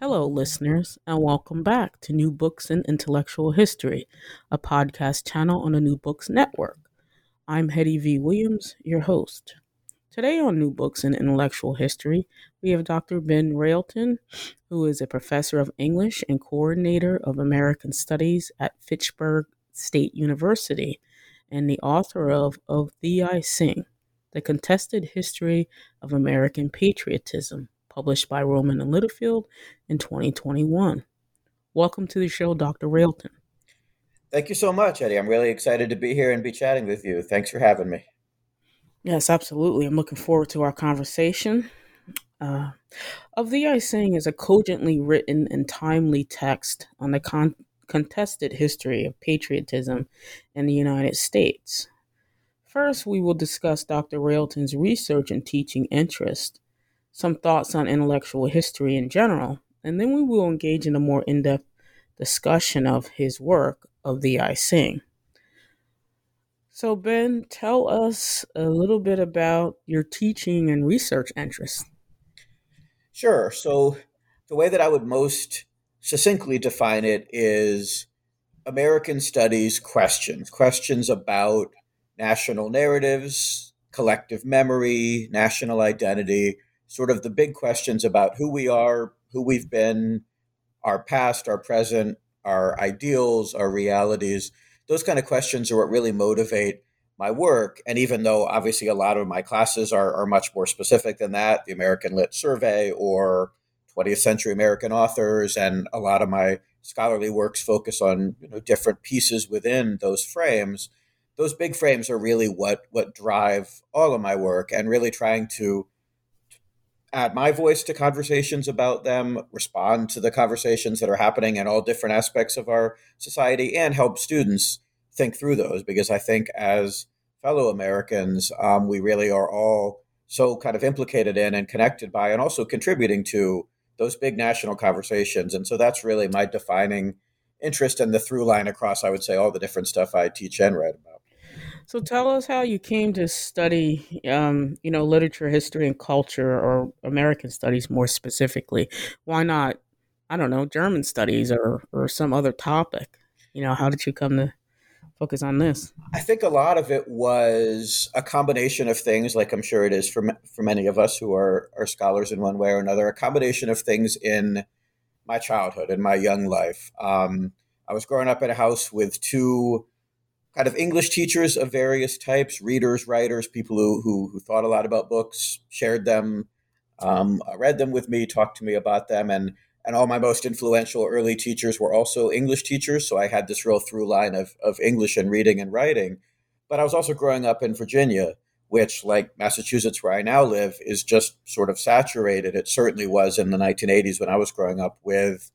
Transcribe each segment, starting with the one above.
Hello, listeners, and welcome back to New Books in Intellectual History, a podcast channel on the New Books Network. I'm Hetty V. Williams, your host. Today on New Books in Intellectual History, we have Dr. Ben Railton, who is a professor of English and coordinator of American Studies at Fitchburg State University, and the author of Of Thee I Sing, The Contested History of American Patriotism published by Rowman and Littlefield in 2021. Welcome to the show, Dr. Railton. Thank you so much, Hetty. I'm really excited to be here and be chatting with you. Thanks for having me. Yes, absolutely. I'm looking forward to our conversation. Uh, of Thee I Sing is a cogently written and timely text on the con- contested history of patriotism in the United States. First, we will discuss Dr. Railton's research and teaching interest some thoughts on intellectual history in general, and then we will engage in a more in depth discussion of his work, Of Thee I Sing. So, Ben, tell us a little bit about your teaching and research interests. Sure. So, the way that I would most succinctly define it is American studies questions, questions about national narratives, collective memory, national identity, sort of the big questions about who we are, who we've been, our past, our present, our ideals, our realities. Those kind of questions are what really motivate my work. And even though obviously a lot of my classes are, are much more specific than that, the American Lit Survey or 20th century American authors, and a lot of my scholarly works focus on you know, different pieces within those frames. Those big frames are really what what drive all of my work, and really trying to add my voice to conversations about them, respond to the conversations that are happening in all different aspects of our society, and help students think through those. Because I think as fellow Americans, um, we really are all so kind of implicated in and connected by, and also contributing to those big national conversations. And so that's really my defining interest and the through line across, I would say, all the different stuff I teach and write about. So tell us how you came to study, um, you know, literature, history, and culture, or American studies more specifically. Why not, I don't know, German studies or or some other topic? You know, how did you come to focus on this? I think a lot of it was a combination of things, like I'm sure it is for for many of us who are are scholars in one way or another. A combination of things in my childhood and my young life. Um, I was growing up in a house with two kind of English teachers of various types, readers, writers, people who, who, who thought a lot about books, shared them, um, read them with me, talked to me about them. And, and all my most influential early teachers were also English teachers. So I had this real through line of, of English and reading and writing. But I was also growing up in Virginia, which, like Massachusetts, where I now live, is just sort of saturated. It certainly was in the 1980s when I was growing up with,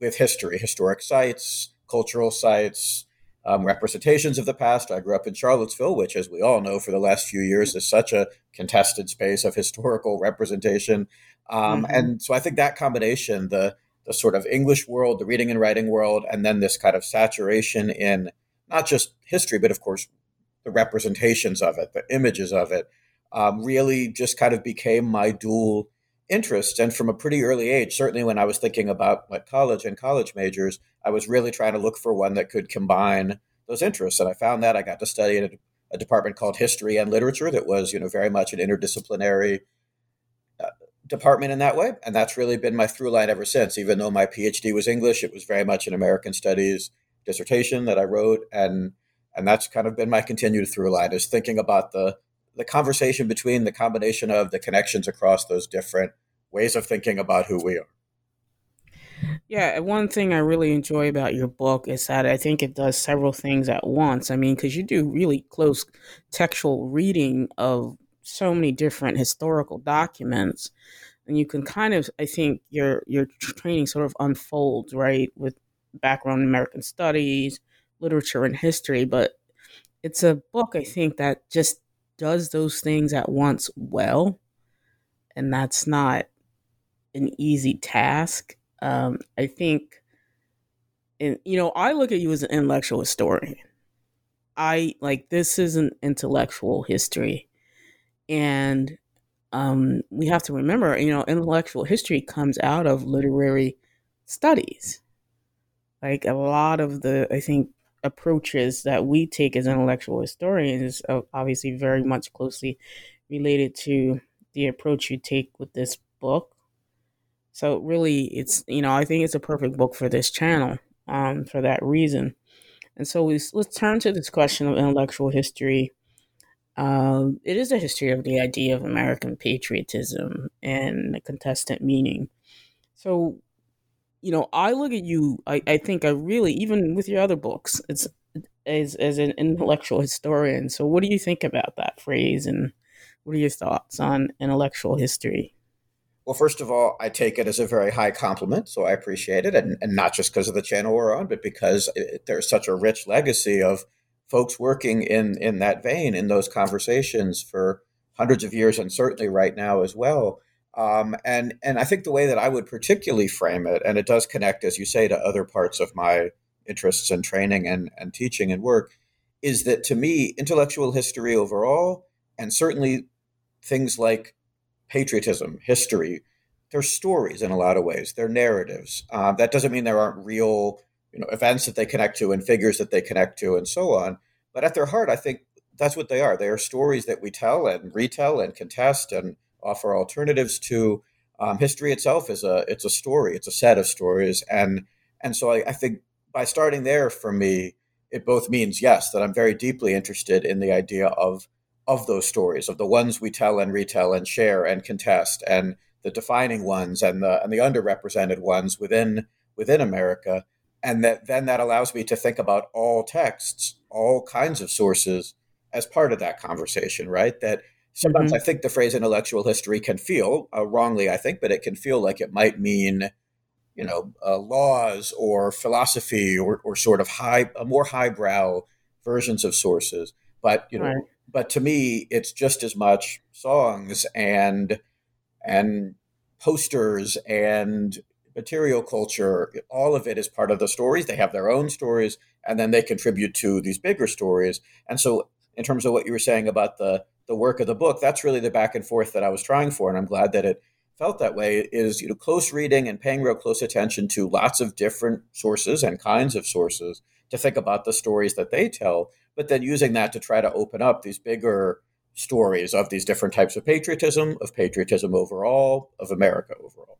with history, historic sites, cultural sites, um, representations of the past. I grew up in Charlottesville, which, as we all know, for the last few years is such a contested space of historical representation. Um, mm-hmm. And so I think that combination, the the sort of English world, the reading and writing world, and then this kind of saturation in not just history, but of course the representations of it, the images of it, um, really just kind of became my dual interest. And from a pretty early age, certainly when I was thinking about like college and college majors, I was really trying to look for one that could combine those interests. And I found that I got to study in a, a department called history and literature that was, you know, very much an interdisciplinary uh, department in that way. And that's really been my through line ever since. Even though my PhD was English, it was very much an American studies dissertation that I wrote. And and that's kind of been my continued through line is thinking about the the conversation between the combination of the connections across those different ways of thinking about who we are. Yeah, one thing I really enjoy about your book is that I think it does several things at once. I mean, because you do really close textual reading of so many different historical documents and you can kind of i think your your training sort of unfolds right with background in american studies literature and history but it's a book i think that just does those things at once well and that's not an easy task um, i think and you know i look at you as an intellectual historian i like this is an intellectual history and um, we have to remember, you know, intellectual history comes out of literary studies. Like a lot of the, I think, approaches that we take as intellectual historians is obviously very much closely related to the approach you take with this book. So really, it's you know, I think it's a perfect book for this channel um, for that reason. And so we, let's turn to this question of intellectual history um, it is a history of the idea of American patriotism and the contestant meaning. So, you know, I look at you. I, I think I really, even with your other books, it's as as an intellectual historian. So, what do you think about that phrase, and what are your thoughts on intellectual history? Well, first of all, I take it as a very high compliment, so I appreciate it, and, and not just because of the channel we're on, but because it, there's such a rich legacy of folks working in in that vein in those conversations for hundreds of years and certainly right now as well. Um, and and I think the way that I would particularly frame it, and it does connect, as you say, to other parts of my interests and training and, and teaching and work, is that to me, intellectual history overall, and certainly things like patriotism, history, they're stories in a lot of ways. They're narratives. Uh, that doesn't mean there aren't real you know events that they connect to and figures that they connect to and so on but at their heart i think that's what they are they are stories that we tell and retell and contest and offer alternatives to um, history itself is a it's a story it's a set of stories and and so I, I think by starting there for me it both means yes that i'm very deeply interested in the idea of of those stories of the ones we tell and retell and share and contest and the defining ones and the and the underrepresented ones within within america and that then that allows me to think about all texts all kinds of sources as part of that conversation right that sometimes mm-hmm. i think the phrase intellectual history can feel uh, wrongly i think but it can feel like it might mean you know uh, laws or philosophy or, or sort of high uh, more highbrow versions of sources but you know right. But to me it's just as much songs and and posters and material culture, all of it is part of the stories. They have their own stories, and then they contribute to these bigger stories. And so, in terms of what you were saying about the the work of the book, that's really the back and forth that I was trying for, and I'm glad that it felt that way. Is you know close reading and paying real close attention to lots of different sources and kinds of sources to think about the stories that they tell, but then using that to try to open up these bigger stories of these different types of patriotism, of patriotism overall, of America overall.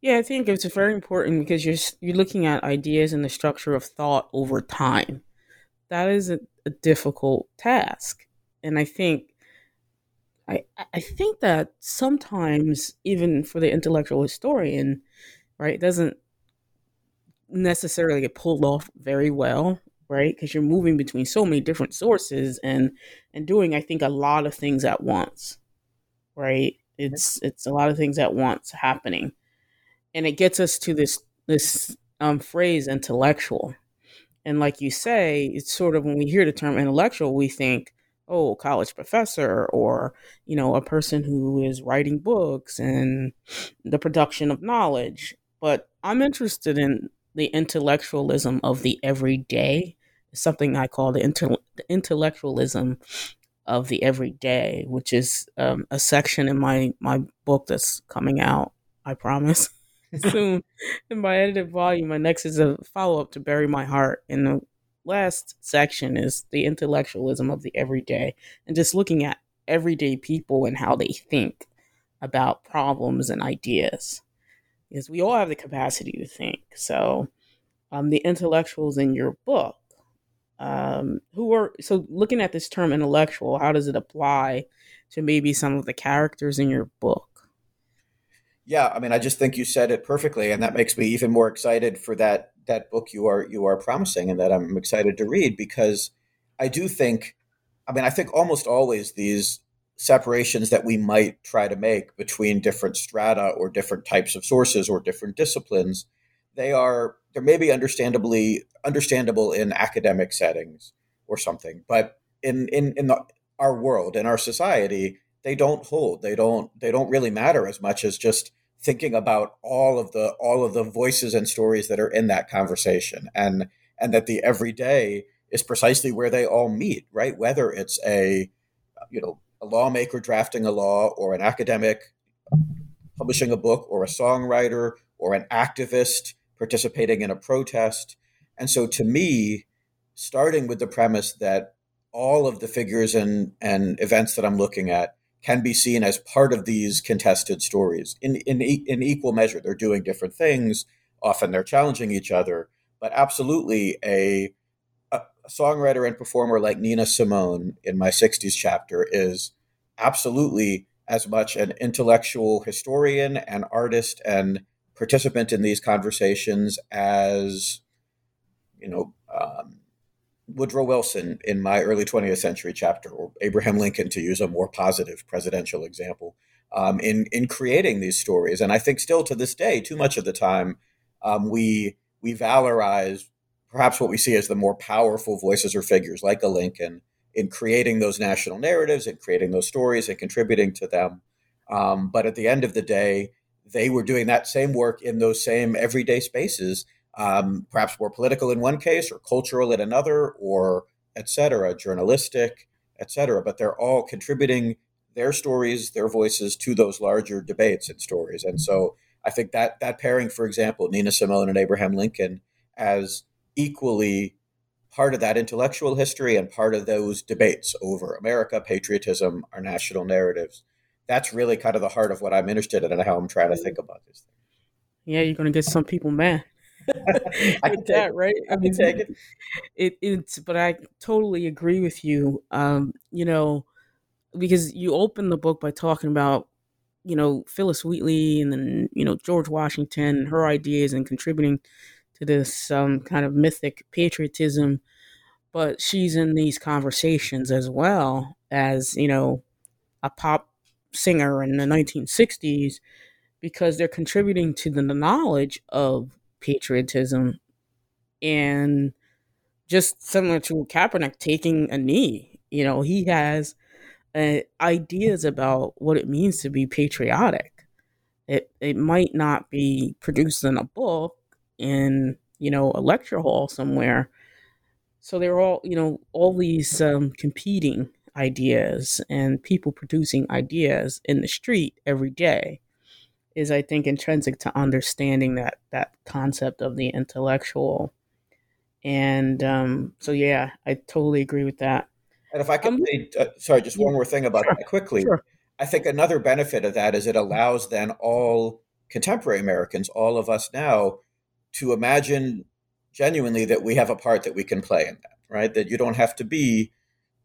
Yeah, I think it's very important because you're you're looking at ideas and the structure of thought over time. That is a, a difficult task, and I think I I think that sometimes even for the intellectual historian, right, doesn't necessarily get pulled off very well, right? Because you're moving between so many different sources and and doing I think a lot of things at once, right? It's it's a lot of things at once happening and it gets us to this this um, phrase intellectual and like you say it's sort of when we hear the term intellectual we think oh, college professor or, you know, a person who is writing books and the production of knowledge. But I'm interested in the intellectualism of the everyday, something I call the, inter- the intellectualism of the everyday, which is um, a section in my, my book that's coming out, I promise, soon in my edited volume. My next is a follow up to Bury My Heart. And the last section is the intellectualism of the everyday and just looking at everyday people and how they think about problems and ideas. Because we all have the capacity to think. So, um, the intellectuals in your book, um, who are so looking at this term intellectual, how does it apply to maybe some of the characters in your book? Yeah, I mean, I just think you said it perfectly, and that makes me even more excited for that that book you are you are promising, and that I'm excited to read because I do think, I mean, I think almost always these separations that we might try to make between different strata or different types of sources or different disciplines, they are they may be understandably understandable in academic settings or something, but in in in the, our world in our society, they don't hold. They don't they don't really matter as much as just thinking about all of the all of the voices and stories that are in that conversation and and that the everyday is precisely where they all meet right whether it's a you know lawmaker drafting a law or an academic publishing a book or a songwriter or an activist participating in a protest and so to me starting with the premise that all of the figures and and events that I'm looking at can be seen as part of these contested stories in, in, in equal measure. They're doing different things. Often they're challenging each other, but absolutely a, a songwriter and performer like Nina Simone in my 60s chapter is absolutely as much an intellectual historian and artist and participant in these conversations as you know um, Woodrow Wilson in my early 20th century chapter, or Abraham Lincoln, to use a more positive presidential example, um, in in creating these stories. And I think still to this day, too much of the time, um, we we valorize perhaps what we see as the more powerful voices or figures, like a Lincoln, in creating those national narratives and creating those stories and contributing to them. Um, but at the end of the day, they were doing that same work in those same everyday spaces um, perhaps more political in one case or cultural in another or et cetera, journalistic, et cetera. But they're all contributing their stories, their voices to those larger debates and stories. And so I think that that pairing, for example, Nina Simone and Abraham Lincoln as equally part of that intellectual history and part of those debates over America, patriotism, our national narratives. That's really kind of the heart of what I'm interested in and how I'm trying to think about this. Yeah, you're going to get some people mad. I can that, right? I can take it. it. It's, but I totally agree with you. Um, you know, because you open the book by talking about, you know, Phillis Wheatley and then you know George Washington, and her ideas and contributing to this um, kind of mythic patriotism. But she's in these conversations as well as you know a pop singer in the 1960s because they're contributing to the knowledge of patriotism and just similar to Kaepernick taking a knee. You know, he has uh, ideas about what it means to be patriotic. It it might not be produced in a book in you know a lecture hall somewhere. So they're all you know all these um, competing ideas and people producing ideas in the street every day is I think intrinsic to understanding that that concept of the intellectual. And um, so yeah, I totally agree with that. And if I could um, say, uh, sorry, just yeah, one more thing about sure, that quickly. Sure. I think another benefit of that is it allows then all contemporary Americans, all of us now, to imagine genuinely that we have a part that we can play in that, right? That you don't have to be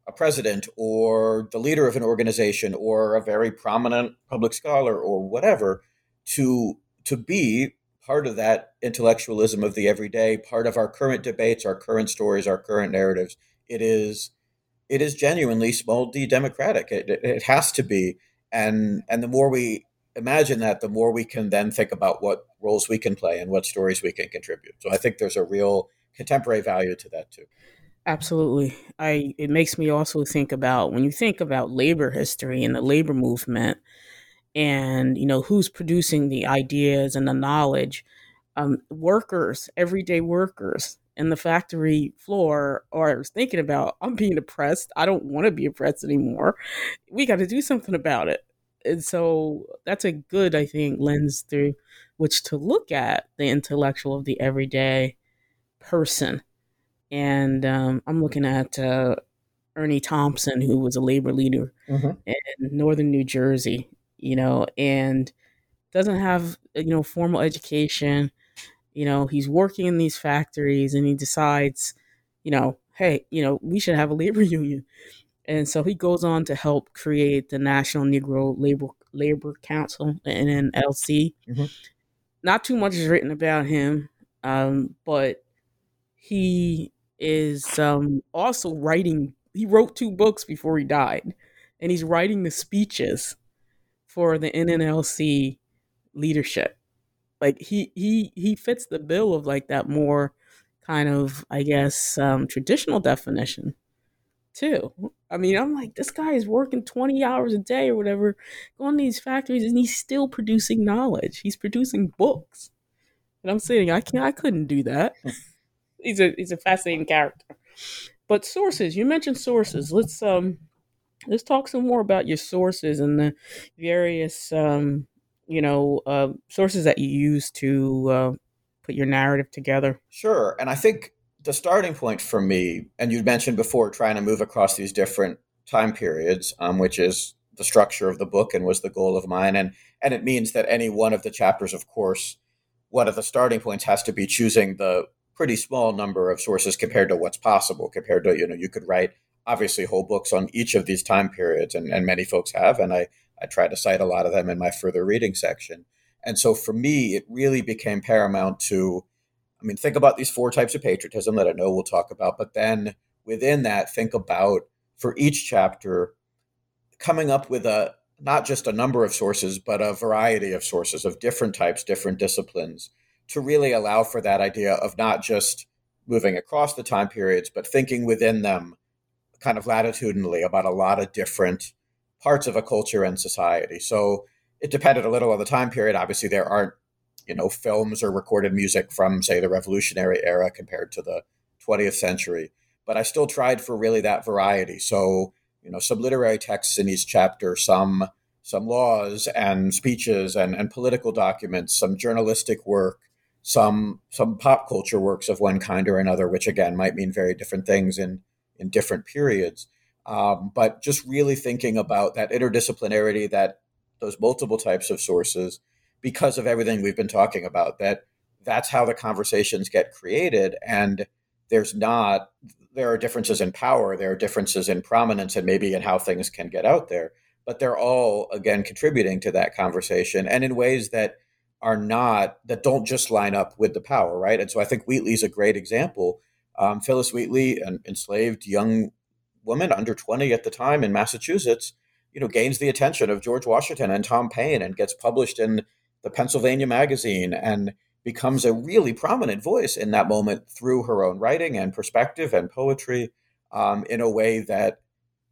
a president or the leader of an organization or a very prominent public scholar or whatever to to be part of that intellectualism of the everyday, part of our current debates, our current stories, our current narratives. It is it is genuinely small d democratic. It, it has to be, and and the more we imagine that, the more we can then think about what roles we can play and what stories we can contribute. So I think there's a real contemporary value to that too. Absolutely. I it makes me also think about when you think about labor history and the labor movement and you know who's producing the ideas and the knowledge um, workers everyday workers in the factory floor are thinking about i'm being oppressed i don't want to be oppressed anymore we got to do something about it and so that's a good i think lens through which to look at the intellectual of the everyday person and um, I'm looking at uh, Ernie Thompson, who was a labor leader mm-hmm. in northern New Jersey, you know, and doesn't have you know formal education. You know, he's working in these factories, and he decides, you know, hey, you know, we should have a labor union. And so he goes on to help create the National Negro Labor Labor Council, NNLC. Mm-hmm. Not too much is written about him, um, but he is um, also writing. He wrote two books before he died, and he's writing the speeches for the NNLC leadership. Like he he he fits the bill of like that more kind of I guess um, traditional definition too. I mean, I'm like this guy is working 20 hours a day or whatever, going to these factories, and he's still producing knowledge. He's producing books, and I'm saying I can't, I couldn't do that. he's a he's a fascinating character. But sources, you mentioned sources. Let's um let's talk some more about your sources and the various um you know uh, sources that you use to uh, put your narrative together. Sure, and I think the starting point for me, and you mentioned before, trying to move across these different time periods, um, which is the structure of the book and was the goal of mine, and and it means that any one of the chapters, of course, one of the starting points has to be choosing the pretty small number of sources compared to what's possible compared to you know you could write obviously whole books on each of these time periods and, and many folks have and i i try to cite a lot of them in my further reading section. And so for me it really became paramount to i mean think about these four types of patriotism that i know we'll talk about but then within that think about for each chapter coming up with a not just a number of sources but a variety of sources of different types different disciplines to really allow for that idea of not just moving across the time periods, but thinking within them kind of latitudinally about a lot of different parts of a culture and society. So it depended a little on the time period. Obviously, there aren't, you know, films or recorded music from, say, the Revolutionary era compared to the 20th century. But I still tried for really that variety. So, you know, some literary texts in each chapter, some some laws and speeches and, and political documents, some journalistic work, some some pop culture works of one kind or another, which again might mean very different things in in different periods. Um, but just really thinking about that interdisciplinarity, that those multiple types of sources, because of everything we've been talking about, that that's how the conversations get created. And there's not there are differences in power, there are differences in prominence, and maybe in how things can get out there. But they're all again contributing to that conversation, and in ways that are not that don't just line up with the power, right? And so I think Wheatley's a great example. Um, Phillis Wheatley, an enslaved young woman under 20 at the time in Massachusetts, you know, gains the attention of George Washington and Tom Paine and gets published in the Pennsylvania Magazine and becomes a really prominent voice in that moment through her own writing and perspective and poetry um, in a way that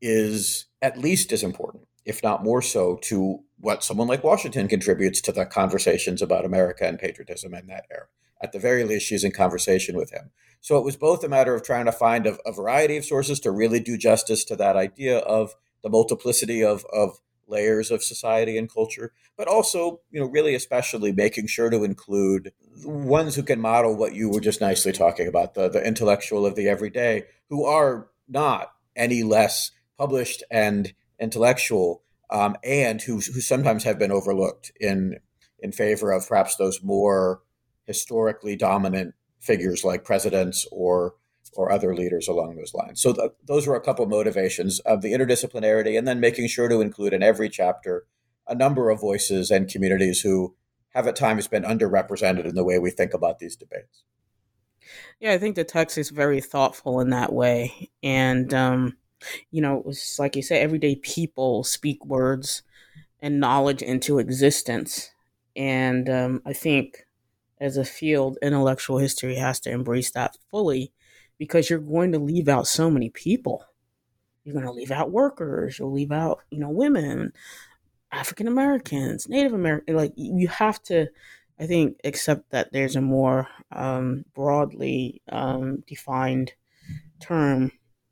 is at least as important, if not more so, to what someone like Washington contributes to the conversations about America and patriotism in that era. At the very least, she's in conversation with him. So it was both a matter of trying to find a, a variety of sources to really do justice to that idea of the multiplicity of, of layers of society and culture, but also, you know, really especially making sure to include ones who can model what you were just nicely talking about, the, the intellectual of the everyday, who are not any less published and intellectual um, and who, who sometimes have been overlooked in in favor of perhaps those more historically dominant figures like presidents or or other leaders along those lines. So those were a couple of motivations of the interdisciplinarity, and then making sure to include in every chapter a number of voices and communities who have at times been underrepresented in the way we think about these debates. Yeah, I think the text is very thoughtful in that way, and um, you know, it's like you say, everyday people speak words and knowledge into existence. And um, I think as a field, intellectual history has to embrace that fully because you're going to leave out so many people. You're going to leave out workers, you'll leave out, you know, women, African Americans, Native American. Like you have to, I think, accept that there's a more um, broadly um, defined term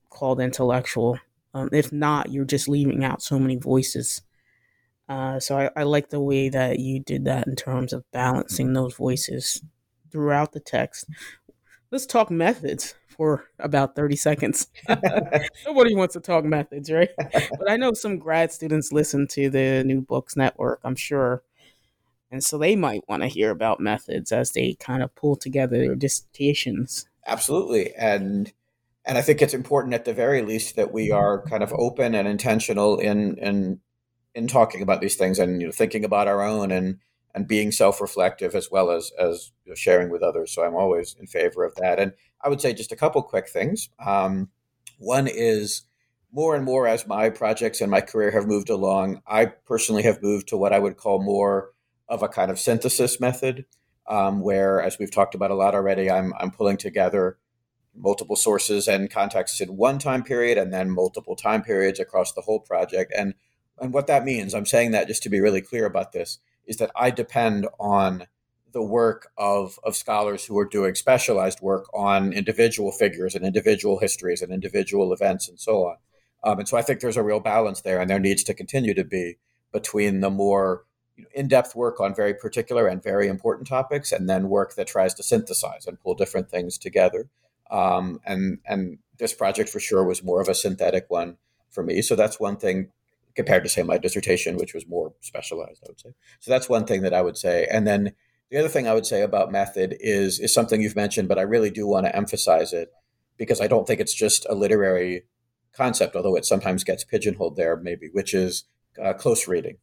called intellectual. Um, if not, you're just leaving out so many voices. Uh, so I, I like the way that you did that in terms of balancing those voices throughout the text. Let's talk methods for about 30 seconds. Nobody wants to talk methods, right? But I know some grad students listen to the New Books Network, I'm sure. And so they might want to hear about methods as they kind of pull together their dissertations. Absolutely. And and I think it's important at the very least that we are kind of open and intentional in in in talking about these things and you know, thinking about our own and and being self-reflective as well as as you know, sharing with others. So I'm always in favor of that. And I would say just a couple quick things. Um, one is more and more as my projects and my career have moved along, I personally have moved to what I would call more of a kind of synthesis method, um, where, as we've talked about a lot already, I'm I'm pulling together multiple sources and contexts in one time period and then multiple time periods across the whole project. And and what that means, I'm saying that just to be really clear about this, is that I depend on the work of, of scholars who are doing specialized work on individual figures and individual histories and individual events and so on. Um, and so I think there's a real balance there, and there needs to continue to be between the more you know, in-depth work on very particular and very important topics, and then work that tries to synthesize and pull different things together. Um, and and this project for sure was more of a synthetic one for me. So that's one thing compared to say my dissertation, which was more specialized, I would say. So that's one thing that I would say. And then the other thing I would say about method is is something you've mentioned, but I really do want to emphasize it because I don't think it's just a literary concept, although it sometimes gets pigeonholed there, maybe, which is uh, close reading.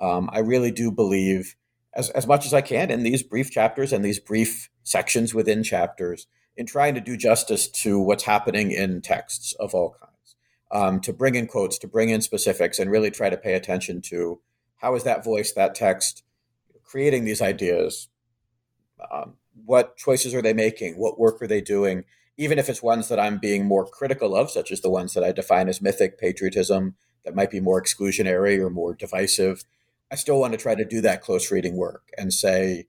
Um, I really do believe, as as much as I can, in these brief chapters and these brief sections within chapters, in trying to do justice to what's happening in texts of all kinds um, to bring in quotes, to bring in specifics, and really try to pay attention to how is that voice, that text, creating these ideas. Um, what choices are they making? What work are they doing? Even if it's ones that I'm being more critical of, such as the ones that I define as mythic patriotism, that might be more exclusionary or more divisive, I still want to try to do that close reading work and say,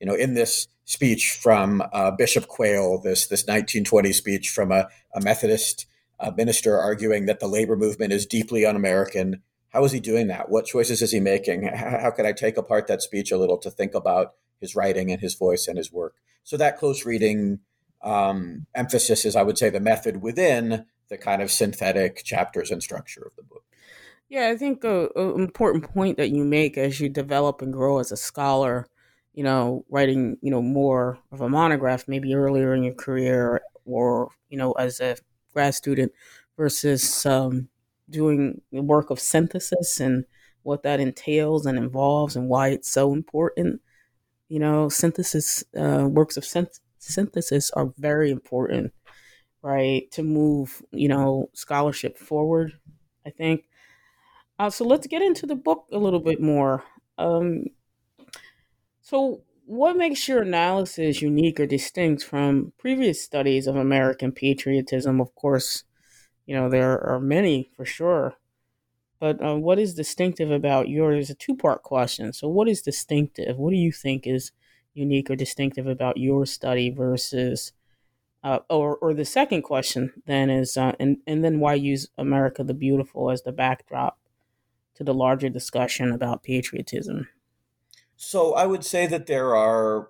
you know, in this speech from uh, Bishop Quayle, this this 1920 speech from a, a Methodist a minister arguing that the labor movement is deeply un-American. How is he doing that? What choices is he making? How can I take apart that speech a little to think about his writing and his voice and his work? So that close reading um, emphasis is, I would say, the method within the kind of synthetic chapters and structure of the book. Yeah, I think an important point that you make as you develop and grow as a scholar, you know, writing, you know, more of a monograph maybe earlier in your career or, you know, as a grad student versus um, doing the work of synthesis and what that entails and involves and why it's so important. You know, synthesis, uh, works of synth- synthesis are very important, right, to move, you know, scholarship forward, I think. Uh, so let's get into the book a little bit more. Um, so, what makes your analysis unique or distinct from previous studies of American patriotism? Of course, you know, there are many for sure. But uh, what is distinctive about yours? is A two part question. So, what is distinctive? What do you think is unique or distinctive about your study versus, uh, or, or the second question then is, uh, and, and then why use America the Beautiful as the backdrop to the larger discussion about patriotism? So I would say that there are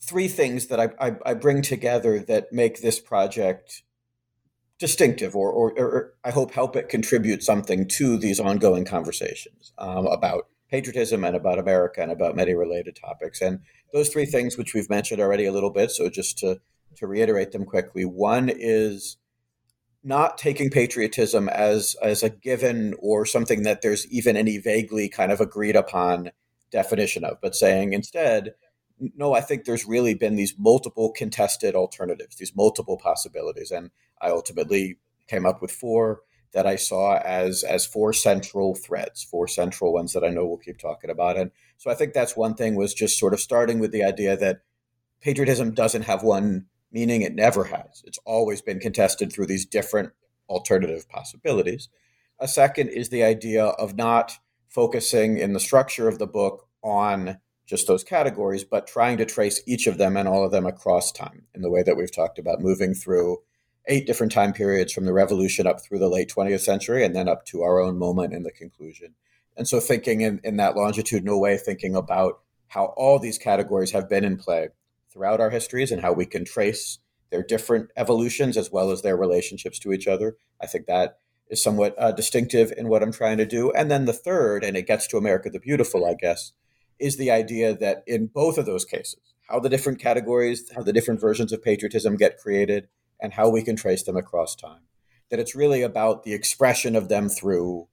three things that I, I, I bring together that make this project distinctive, or, or, or, I hope help it contribute something to these ongoing conversations um, about patriotism and about America and about many related topics. And those three things, which we've mentioned already a little bit, so just to to reiterate them quickly, one is not taking patriotism as as a given or something that there's even any vaguely kind of agreed upon definition of, but saying instead, no, I think there's really been these multiple contested alternatives, these multiple possibilities. And I ultimately came up with four that I saw as as four central threads, four central ones that I know we'll keep talking about. And so I think that's one thing was just sort of starting with the idea that patriotism doesn't have one meaning it never has. It's always been contested through these different alternative possibilities. A second is the idea of not focusing in the structure of the book on just those categories, but trying to trace each of them and all of them across time in the way that we've talked about, moving through eight different time periods from the revolution up through the late 20th century and then up to our own moment in the conclusion. And so, thinking in, in that longitudinal way, thinking about how all these categories have been in play throughout our histories and how we can trace their different evolutions as well as their relationships to each other. I think that is somewhat uh, distinctive in what I'm trying to do. And then the third, and it gets to America the Beautiful, I guess, is the idea that in both of those cases, how the different categories, how the different versions of patriotism get created, and how we can trace them across time. That it's really about the expression of them through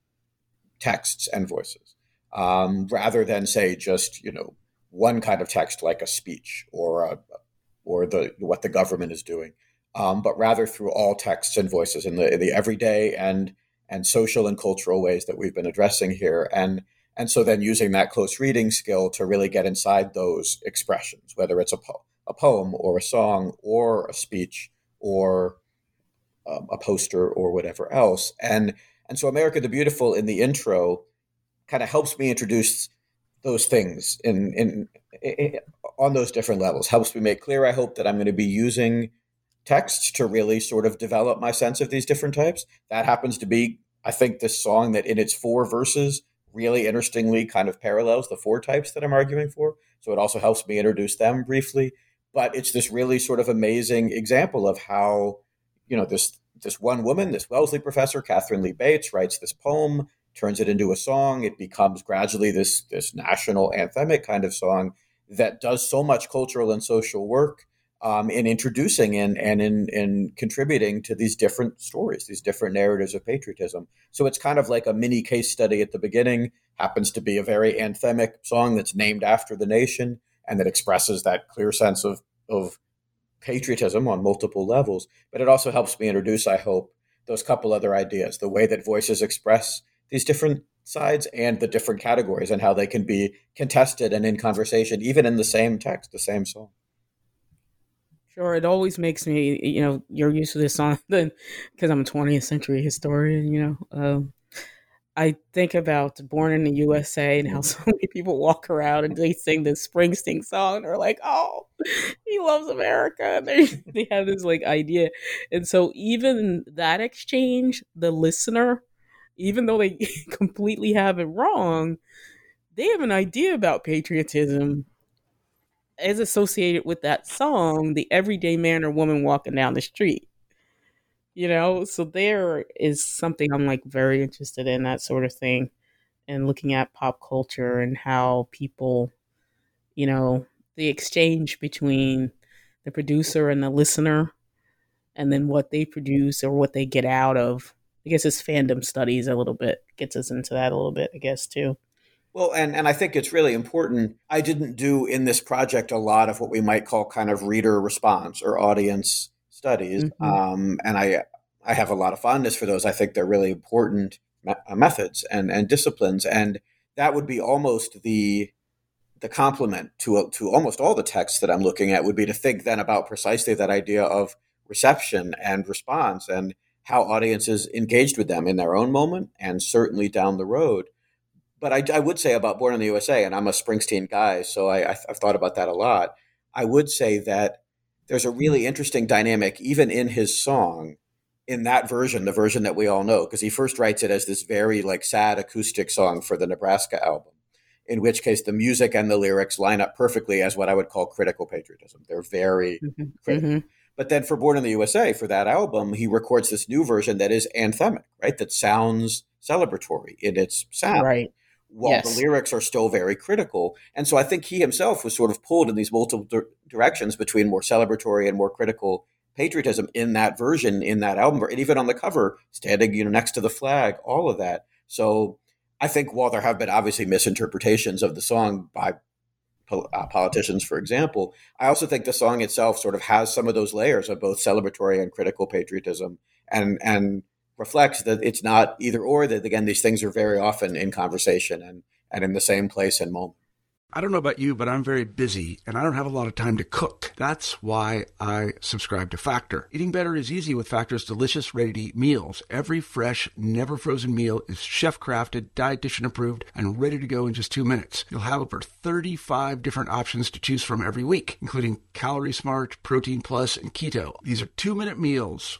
texts and voices, um, rather than say just you know one kind of text like a speech or a, or the what the government is doing, um, but rather through all texts and voices in the in the everyday and and social and cultural ways that we've been addressing here, and and so then using that close reading skill to really get inside those expressions, whether it's a po- a poem or a song or a speech or um, a poster or whatever else, and and so America the Beautiful in the intro kind of helps me introduce those things in, in, in, on those different levels. Helps me make clear. I hope that I'm going to be using texts to really sort of develop my sense of these different types. That happens to be, I think, this song that in its four verses really interestingly kind of parallels the four types that I'm arguing for. So it also helps me introduce them briefly. But it's this really sort of amazing example of how, you know, this this one woman, this Wellesley professor, Katharine Lee Bates, writes this poem turns it into a song. It becomes gradually this this national anthemic kind of song that does so much cultural and social work um, in introducing and and in in contributing to these different stories, these different narratives of patriotism. So it's kind of like a mini case study at the beginning. Happens to be a very anthemic song that's named after the nation and that expresses that clear sense of of patriotism on multiple levels. But it also helps me introduce, I hope, those couple other ideas, the way that voices express these different sides and the different categories and how they can be contested and in conversation, even in the same text, the same song. Sure, it always makes me, you know, you're used to this song then because I'm a 20th century historian, you know. Um, I think about Born in the USA and how so many people walk around and they sing this Springsteen song. They're like, oh, he loves America. And they, they have this like idea. And so even that exchange, the listener even though they completely have it wrong, they have an idea about patriotism as associated with that song, the everyday man or woman walking down the street. You know, so there is something I'm like very interested in that sort of thing and looking at pop culture and how people, you know, the exchange between the producer and the listener and then what they produce or what they get out of I guess his fandom studies a little bit gets us into that a little bit, I guess, too. Well, and, and I think it's really important. I didn't do in this project a lot of what we might call kind of reader response or audience studies. Mm-hmm. Um, and I, I have a lot of fondness for those. I think they're really important me- uh, methods and, and disciplines. And that would be almost the, the complement to, to almost all the texts that I'm looking at would be to think then about precisely that idea of reception and response and how audiences engaged with them in their own moment and certainly down the road. But I, I would say about Born in the USA, and I'm a Springsteen guy, so I, I've thought about that a lot. I would say that there's a really interesting dynamic, even in his song, in that version, the version that we all know, because he first writes it as this very like sad acoustic song for the Nebraska album, in which case the music and the lyrics line up perfectly as what I would call critical patriotism. They're very mm-hmm. critical. Mm-hmm. But then for Born in the USA, for that album, he records this new version that is anthemic, right? That sounds celebratory in its sound. Right. While yes. the lyrics are still very critical. And so I think he himself was sort of pulled in these multiple di- directions between more celebratory and more critical patriotism in that version, in that album, and even on the cover, standing, you know, next to the flag, all of that. So I think while there have been obviously misinterpretations of the song by uh, politicians, for example. I also think the song itself sort of has some of those layers of both celebratory and critical patriotism, and and reflects that it's not either or. That again, these things are very often in conversation and and in the same place and moment. I don't know about you, but I'm very busy and I don't have a lot of time to cook. That's why I subscribe to Factor. Eating better is easy with Factor's delicious, ready to eat meals. Every fresh, never frozen meal is chef crafted, dietitian approved, and ready to go in just two minutes. You'll have over 35 different options to choose from every week, including Calorie Smart, Protein Plus, and Keto. These are two minute meals.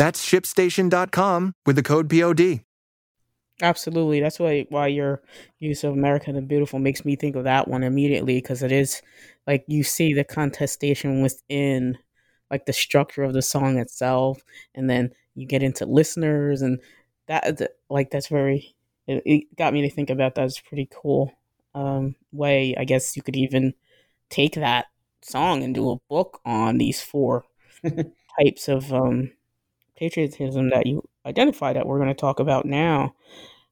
That's shipstation.com with the code POD. Absolutely. That's why why your use of America the Beautiful makes me think of that one immediately because it is like you see the contestation within like the structure of the song itself and then you get into listeners and that like that's very it, it got me to think about that. It's pretty cool um way I guess you could even take that song and do a book on these four types of um patriotism that you identify that we're going to talk about now.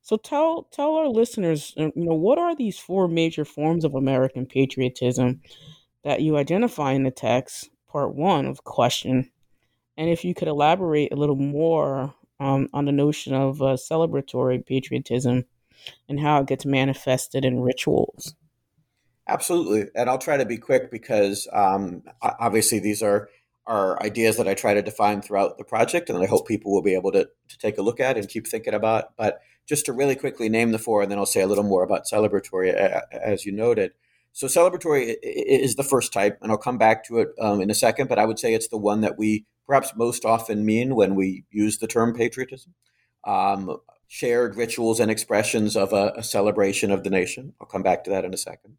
So tell tell our listeners, uh, you know, what are these four major forms of American patriotism that you identify in the text, part one of question, and if you could elaborate a little more um, on the notion of uh, celebratory patriotism and how it gets manifested in rituals. Absolutely, and I'll try to be quick because um, obviously these are are ideas that I try to define throughout the project, and I hope people will be able to, to take a look at and keep thinking about. But just to really quickly name the four, and then I'll say a little more about celebratory, as you noted. So, celebratory is the first type, and I'll come back to it um, in a second, but I would say it's the one that we perhaps most often mean when we use the term patriotism. Um, shared rituals and expressions of a, a, celebration of the nation. I'll come back to that in a second.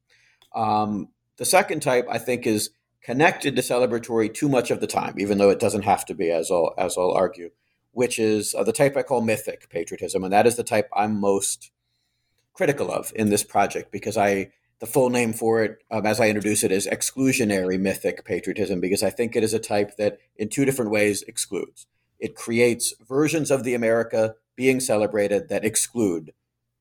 Um, the second type, I think, is connected to celebratory too much of the time, even though it doesn't have to be, as I'll, as I'll argue, which is uh, the type I call mythic patriotism. And that is the type I'm most critical of in this project because I, the full name for it, um, as I introduce it, is exclusionary mythic patriotism because I think it is a type that, in two different ways, excludes. It creates versions of the America being celebrated that exclude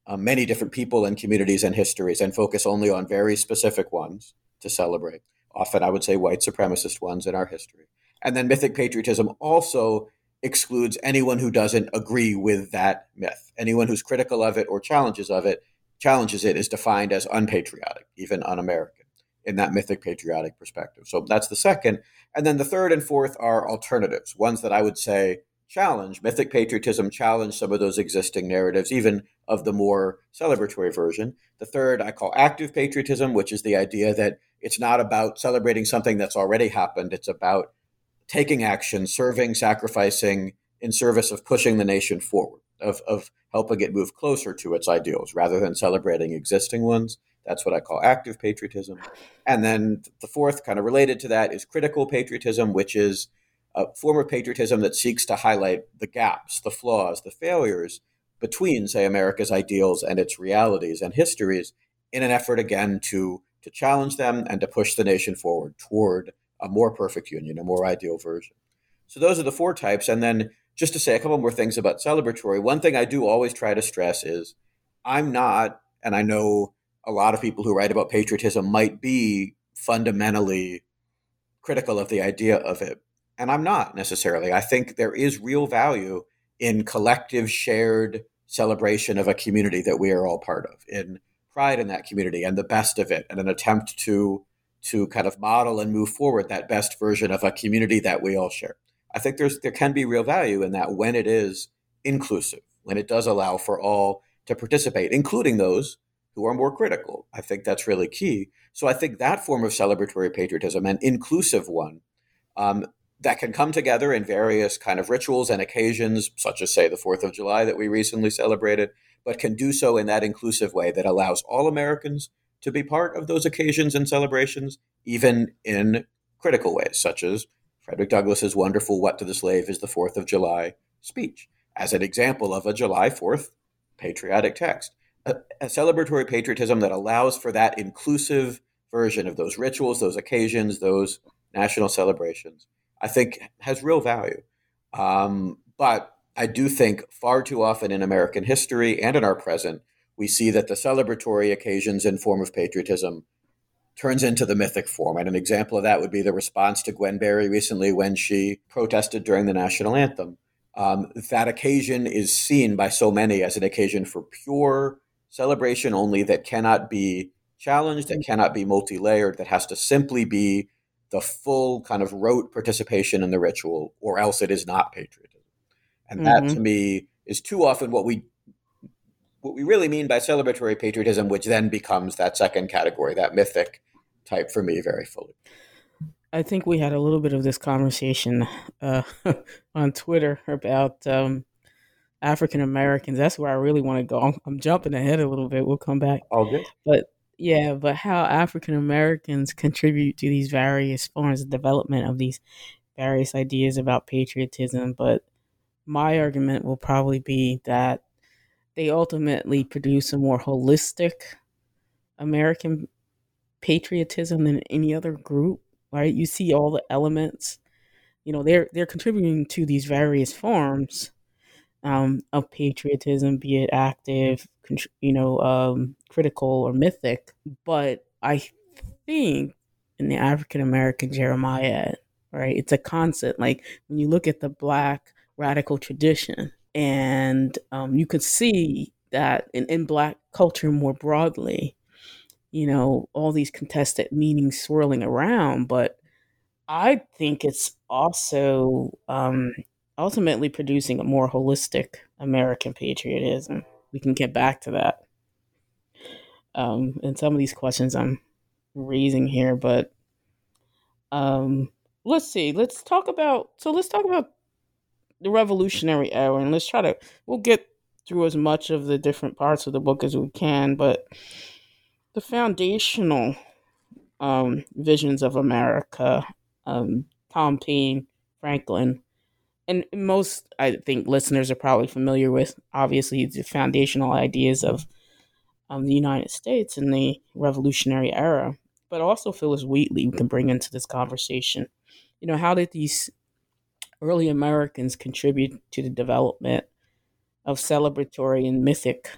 uh, many different people and communities and histories and focus only on very specific ones to celebrate often I would say white supremacist ones in our history. And then mythic patriotism also excludes anyone who doesn't agree with that myth. Anyone who's critical of it or challenges of it, challenges it is defined as unpatriotic, even un-American in that mythic patriotic perspective. So that's the second. And then the third and fourth are alternatives, ones that I would say challenge mythic patriotism, challenge some of those existing narratives, even of the more celebratory version. The third I call active patriotism, which is the idea that it's not about celebrating something that's already happened. It's about taking action, serving, sacrificing in service of pushing the nation forward, of, of helping it move closer to its ideals rather than celebrating existing ones. That's what I call active patriotism. And then the fourth, kind of related to that, is critical patriotism, which is a form of patriotism that seeks to highlight the gaps, the flaws, the failures between, say, America's ideals and its realities and histories in an effort, again, to to challenge them and to push the nation forward toward a more perfect union, a more ideal version. So those are the four types. And then just to say a couple more things about celebratory, one thing I do always try to stress is I'm not, and I know a lot of people who write about patriotism might be fundamentally critical of the idea of it. And I'm not necessarily. I think there is real value in collective shared celebration of a community that we are all part of, in pride in that community and the best of it and an attempt to to kind of model and move forward that best version of a community that we all share. I think there's there can be real value in that when it is inclusive, when it does allow for all to participate, including those who are more critical. I think that's really key. So I think that form of celebratory patriotism, an inclusive one, um, that can come together in various kind of rituals and occasions, such as, say, the 4th of July that we recently celebrated, but can do so in that inclusive way that allows all Americans to be part of those occasions and celebrations, even in critical ways, such as Frederick Douglass's wonderful What to the Slave is the 4th of July speech, as an example of a July 4th patriotic text. A, a celebratory patriotism that allows for that inclusive version of those rituals, those occasions, those national celebrations I think has real value. Um, but I do think far too often in American history and in our present, we see that the celebratory occasions and form of patriotism turns into the mythic form. And an example of that would be the response to Gwen Berry recently when she protested during the national anthem. Um, that occasion is seen by so many as an occasion for pure celebration only that cannot be challenged, that cannot be multi layered, that has to simply be the full kind of rote participation in the ritual, or else it is not patriotism. And that mm-hmm. to me is too often what we what we really mean by celebratory patriotism, which then becomes that second category, that mythic type for me very fully. I think we had a little bit of this conversation uh, on Twitter about um, African Americans. That's where I really want to go. I'm, I'm, jumping ahead a little bit. We'll come back. All good. But yeah, but how African Americans contribute to these various forms of development of these various ideas about patriotism. But my argument will probably be that they ultimately produce a more holistic American patriotism than any other group. Right? You see all the elements. You know, they're they're contributing to these various forms um, of patriotism, be it active, you know, um, critical or mythic. But I think in the African American jeremiad, right, it's a concept. Like when you look at the Black radical tradition, and um, you could see that in, in Black culture more broadly, you know, all these contested meanings swirling around. But I think it's also um, ultimately producing a more holistic American patriotism. We can get back to that. Um, and some of these questions I'm raising here, but um, let's see. Let's talk about. So let's talk about the Revolutionary Era, and let's try to. We'll get through as much of the different parts of the book as we can, but the foundational um, visions of America, um, Tom Paine, Franklin, and most I think listeners are probably familiar with obviously the foundational ideas of um, the United States in the Revolutionary era, but also Phillis Wheatley we can bring into this conversation. You know, how did these early Americans contribute to the development of celebratory and mythic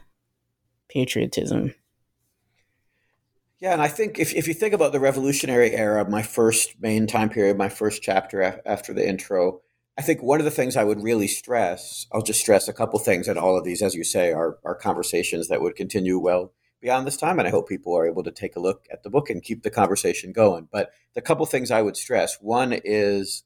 patriotism? Yeah, and I think if, if you think about the Revolutionary era, my first main time period, my first chapter after the intro, I think one of the things I would really stress, I'll just stress a couple things, and all of these, as you say, are, are conversations that would continue well beyond this time. And I hope people are able to take a look at the book and keep the conversation going. But the couple things I would stress one is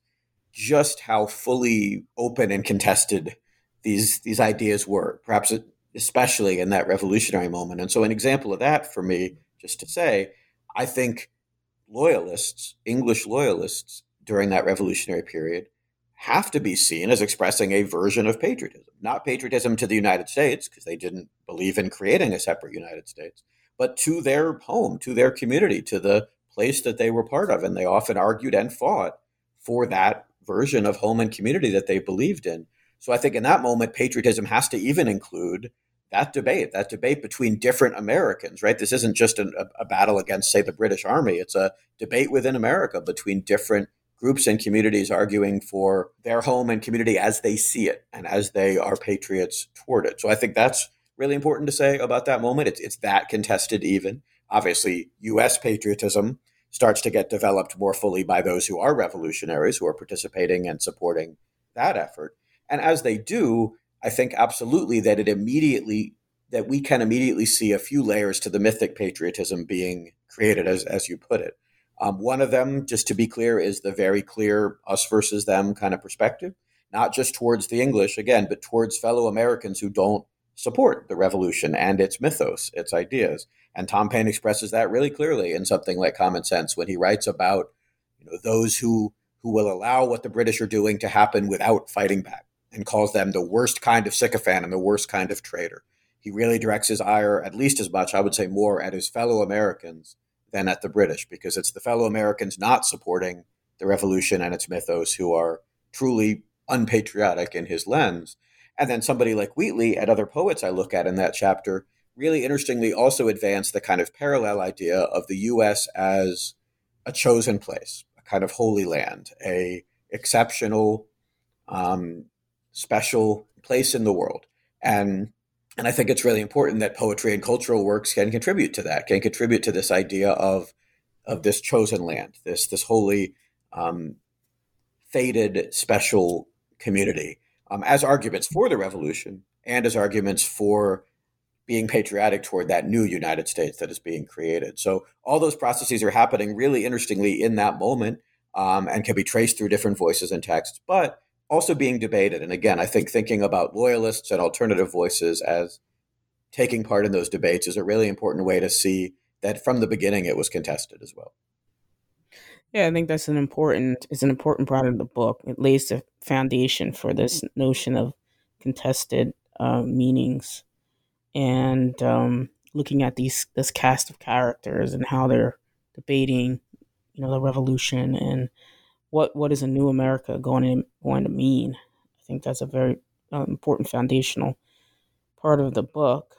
just how fully open and contested these, these ideas were, perhaps especially in that revolutionary moment. And so, an example of that for me, just to say, I think loyalists, English loyalists during that revolutionary period, have to be seen as expressing a version of patriotism, not patriotism to the United States, because they didn't believe in creating a separate United States, but to their home, to their community, to the place that they were part of. And they often argued and fought for that version of home and community that they believed in. So I think in that moment, patriotism has to even include that debate, that debate between different Americans, right? This isn't just a, a battle against, say, the British Army. It's a debate within America between different groups and communities arguing for their home and community as they see it and as they are patriots toward it. So I think that's really important to say about that moment. It's, it's that contested even. Obviously, U.S. patriotism starts to get developed more fully by those who are revolutionaries, who are participating and supporting that effort. And as they do, I think absolutely that it immediately that we can immediately see a few layers to the mythic patriotism being created, as as you put it. Um, one of them, just to be clear, is the very clear us versus them kind of perspective, not just towards the English, again, but towards fellow Americans who don't support the revolution and its mythos, its ideas. And Tom Paine expresses that really clearly in something like Common Sense when he writes about you know, those who who will allow what the British are doing to happen without fighting back and calls them the worst kind of sycophant and the worst kind of traitor. He really directs his ire at least as much, I would say more, at his fellow Americans than at the British, because it's the fellow Americans not supporting the revolution and its mythos who are truly unpatriotic in his lens. And then somebody like Wheatley and other poets I look at in that chapter really interestingly also advance the kind of parallel idea of the US as a chosen place, a kind of holy land, a exceptional, um, special place in the world. And and I think it's really important that poetry and cultural works can contribute to that, can contribute to this idea of of this chosen land, this this holy, um, fated, special community, um, as arguments for the revolution and as arguments for being patriotic toward that new United States that is being created. So all those processes are happening really interestingly in that moment um, and can be traced through different voices and texts, but also being debated. And again, I think thinking about loyalists and alternative voices as taking part in those debates is a really important way to see that from the beginning it was contested as well. Yeah, I think that's an important it's an important part of the book. It lays the foundation for this notion of contested uh, meanings and um, looking at these this cast of characters and how they're debating, you know, the revolution and what what is a new America going to going to mean. I think that's a very uh, important foundational part of the book.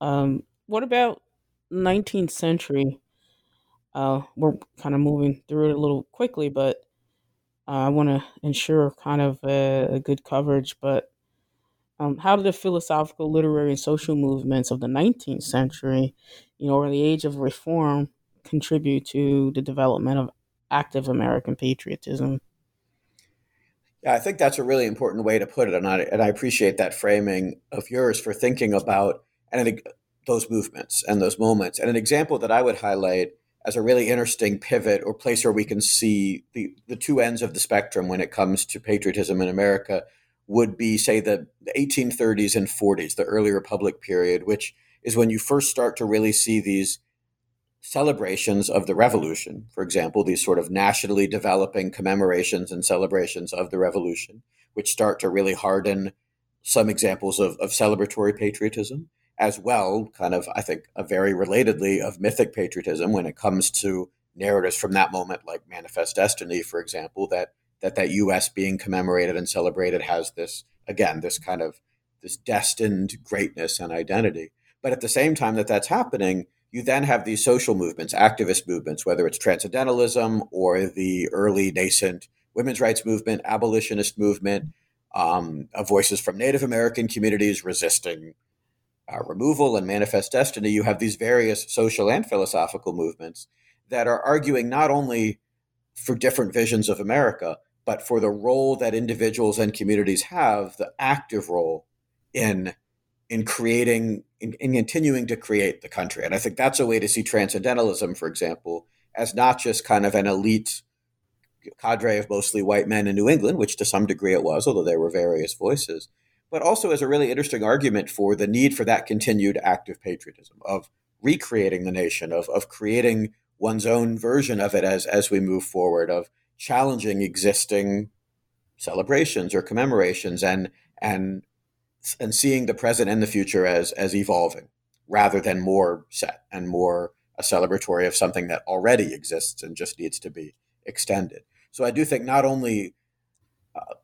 Um, what about 19th century? Uh, we're kind of moving through it a little quickly, but uh, I want to ensure kind of a, a good coverage. But um, how did the philosophical, literary, and social movements of the 19th century, you know, or the age of reform, contribute to the development of active American patriotism? Yeah, I think that's a really important way to put it, and I, and I appreciate that framing of yours for thinking about and those movements and those moments. And an example that I would highlight as a really interesting pivot or place where we can see the, the two ends of the spectrum when it comes to patriotism in America would be, say, the, the 1830s and 40s, the early Republic period, which is when you first start to really see these celebrations of the revolution. For example, these sort of nationally developing commemorations and celebrations of the revolution, which start to really harden some examples of, of celebratory patriotism, as well, kind of, I think, a very relatedly of mythic patriotism when it comes to narratives from that moment, like Manifest Destiny, for example, that that that U.S. being commemorated and celebrated has this again this kind of this destined greatness and identity. But at the same time that that's happening, you then have these social movements, activist movements, whether it's transcendentalism or the early nascent women's rights movement, abolitionist movement, um, voices from Native American communities resisting uh, removal and manifest destiny. You have these various social and philosophical movements that are arguing not only for different visions of America, but for the role that individuals and communities have, the active role in in creating in, in, continuing to create the country. And I think that's a way to see transcendentalism, for example, as not just kind of an elite cadre of mostly white men in New England, which to some degree it was, although there were various voices, but also as a really interesting argument for the need for that continued active patriotism of recreating the nation, of, of creating one's own version of it as as we move forward of challenging existing celebrations or commemorations and and and seeing the present and the future as as evolving rather than more set and more a celebratory of something that already exists and just needs to be extended. So I do think not only uh,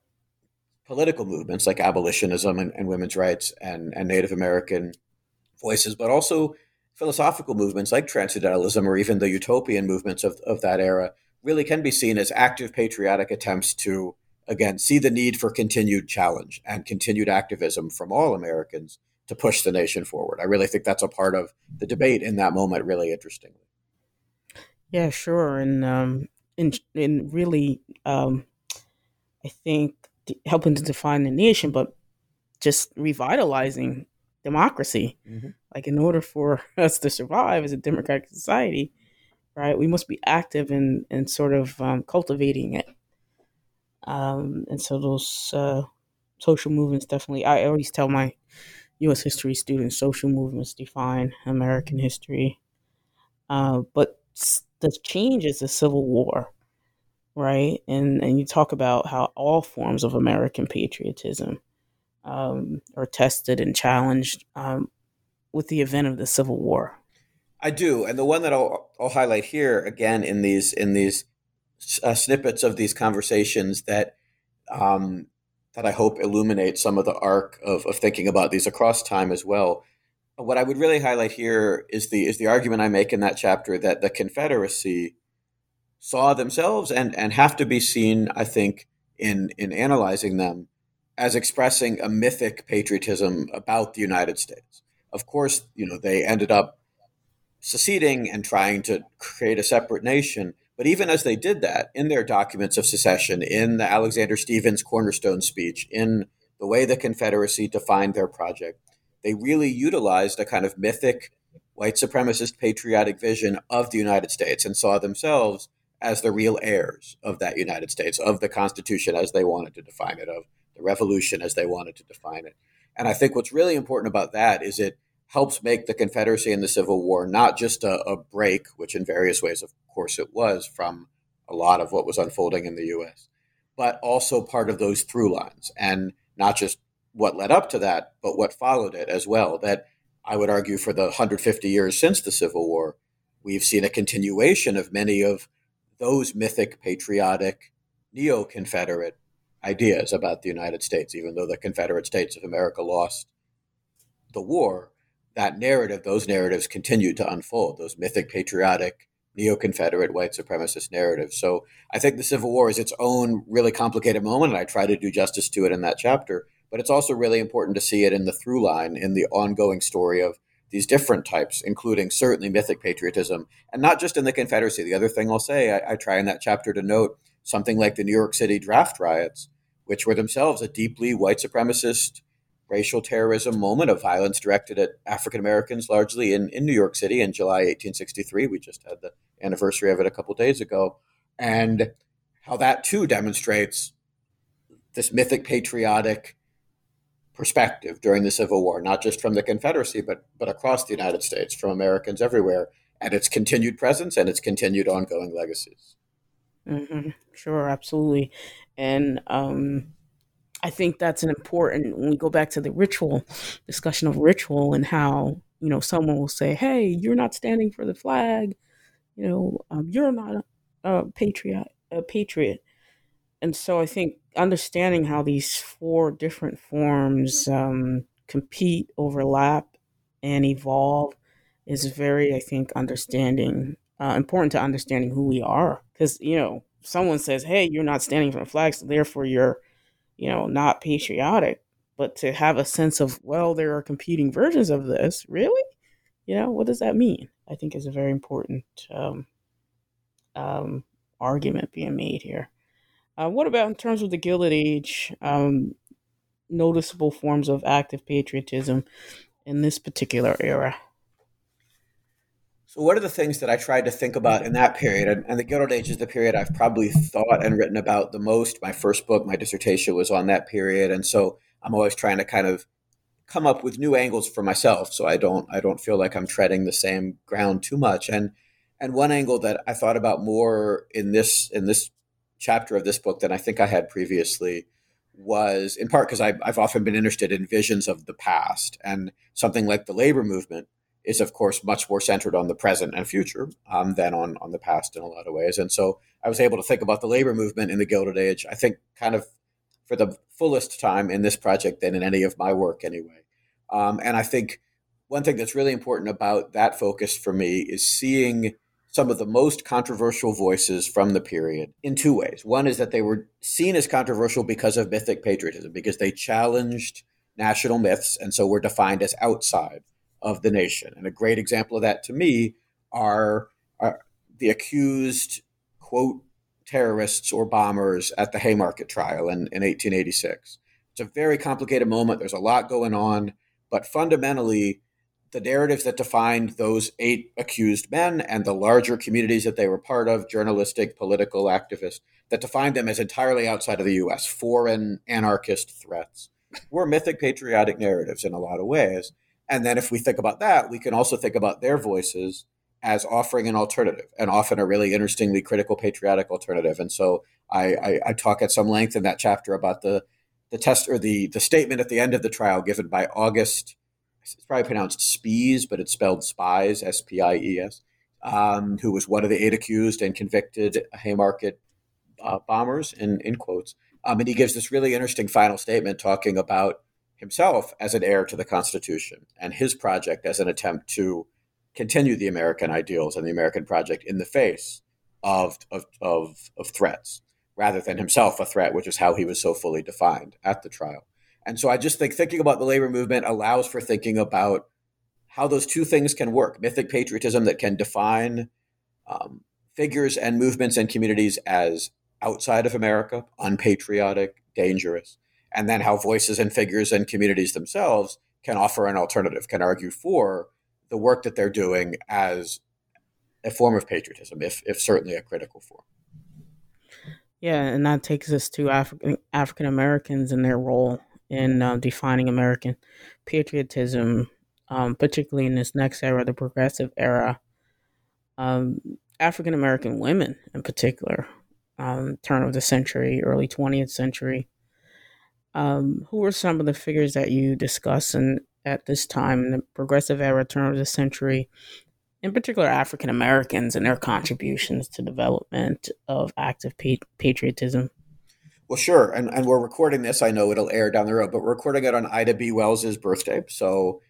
political movements like abolitionism and, and women's rights and, and Native American voices, but also philosophical movements like transcendentalism or even the utopian movements of, of that era really can be seen as active patriotic attempts to, again, see the need for continued challenge and continued activism from all Americans to push the nation forward. I really think that's a part of the debate in that moment, really interestingly. Yeah, sure. And, um, and, and really, um, I think helping to define the nation, but just revitalizing democracy. Mm-hmm. Like, in order for us to survive as a democratic society, right, we must be active in in sort of um, cultivating it. Um, and so those uh, social movements definitely. I always tell my U.S. history students, social movements define American history. Uh, but the change is the Civil War, right? And and you talk about how all forms of American patriotism um, are tested and challenged um, with the event of the Civil War. I do, and the one that I'll, I'll highlight here again in these in these uh, snippets of these conversations that um, that I hope illuminate some of the arc of, of thinking about these across time as well. What I would really highlight here is the is the argument I make in that chapter that the Confederacy saw themselves and and have to be seen, I think, in in analyzing them as expressing a mythic patriotism about the United States. Of course, you know, they ended up seceding and trying to create a separate nation. But even as they did that, in their documents of secession, in the Alexander Stephens cornerstone speech, in the way the Confederacy defined their project, they really utilized a kind of mythic white supremacist patriotic vision of the United States and saw themselves as the real heirs of that United States, of the Constitution as they wanted to define it, of the Revolution as they wanted to define it. And I think what's really important about that is it helps make the Confederacy and the Civil War not just a, a, break, which in various ways, of course, it was from a lot of what was unfolding in the U.S., but also part of those through lines, and not just what led up to that, but what followed it as well. That I would argue for the 150 years since the Civil War, we've seen a continuation of many of those mythic, patriotic, neo Confederate ideas about the United States, even though the Confederate States of America lost the war that narrative, those narratives continued to unfold, those mythic, patriotic, neo Confederate, white supremacist narratives. So I think the Civil War is its own really complicated moment, and I try to do justice to it in that chapter. But it's also really important to see it in the through line, in the ongoing story of these different types, including certainly mythic patriotism, and not just in the Confederacy. The other thing I'll say, I, I try in that chapter to note something like the New York City draft riots, which were themselves a deeply white supremacist racial terrorism moment of violence directed at African Americans, largely in, in New York City in July 1863. We just had the anniversary of it a couple days ago. And how that too demonstrates this mythic patriotic perspective during the Civil War, not just from the Confederacy, but, but across the United States, from Americans everywhere, and its continued presence and its continued ongoing legacies. Mm-hmm. Sure, absolutely. And um, I think that's an important when we go back to the ritual discussion of ritual and how you know someone will say, "Hey, you're not standing for the flag," you know, um, "You're not a, a patriot," a patriot, and so I think understanding how these four different forms um, compete, overlap, and evolve is very, I think, understanding uh, important to understanding who we are because you know someone says, "Hey, you're not standing for the flag, so therefore you're." You know, not patriotic, but to have a sense of, well, there are competing versions of this. Really? You know, what does that mean? I think is a very important um, um, argument being made here. Uh, what about in terms of the Gilded Age? Um, noticeable forms of active patriotism in this particular era. So, what are the things that I tried to think about in that period? And, and, the Gilded Age is the period I've probably thought and written about the most. My first book, my dissertation, was on that period, and so I'm always trying to kind of come up with new angles for myself, so I don't I don't feel like I'm treading the same ground too much. And and one angle that I thought about more in this in this chapter of this book than I think I had previously was in part because I've, I've often been interested in visions of the past and something like the labor movement is of course much more centered on the present and future um, than on on the past in a lot of ways. And so I was able to think about the labor movement in the Gilded Age. I think kind of for the fullest time in this project than in any of my work anyway. Um, and I think one thing that's really important about that focus for me is seeing some of the most controversial voices from the period in two ways. One is that they were seen as controversial because of mythic patriotism, because they challenged national myths and so were defined as outside of the nation. And a great example of that to me are, are the accused, quote, terrorists or bombers at the Haymarket trial in, in 1886. It's a very complicated moment. There's a lot going on, but fundamentally, the narratives that defined those eight accused men and the larger communities that they were part of, journalistic, political activists, that defined them as entirely outside of the US, foreign anarchist threats, were mythic patriotic narratives in a lot of ways. And then if we think about that, we can also think about their voices as offering an alternative and often a really interestingly critical patriotic alternative. And so I, I, I talk at some length in that chapter about the the test or the the statement at the end of the trial given by August. It's probably pronounced Spies, but it's spelled Spies, S P I E S, um, who was one of the eight accused and convicted Haymarket uh, bombers, in, in quotes. Um, and he gives this really interesting final statement talking about himself as an heir to the Constitution and his project as an attempt to continue the American ideals and the American project in the face of, of, of, of threats rather than himself a threat, which is how he was so fully defined at the trial. And so I just think thinking about the labor movement allows for thinking about how those two things can work mythic patriotism that can define um, figures and movements and communities as outside of America, unpatriotic, dangerous, and then how voices and figures and communities themselves can offer an alternative, can argue for the work that they're doing as a form of patriotism, if, if certainly a critical form. Yeah, and that takes us to African African Americans and their role in uh, defining American patriotism, um, particularly in this next era, the progressive era. Um, African American women, in particular, um, turn of the century, early 20th century. Um, who were some of the figures that you discuss and at this time in the progressive era, turn of the century, in particular African Americans and their contributions to development of active pa- patriotism? Well, sure. And, and we're recording this. I know it'll air down the road, but we're recording it on Ida B. Wells's birthday. So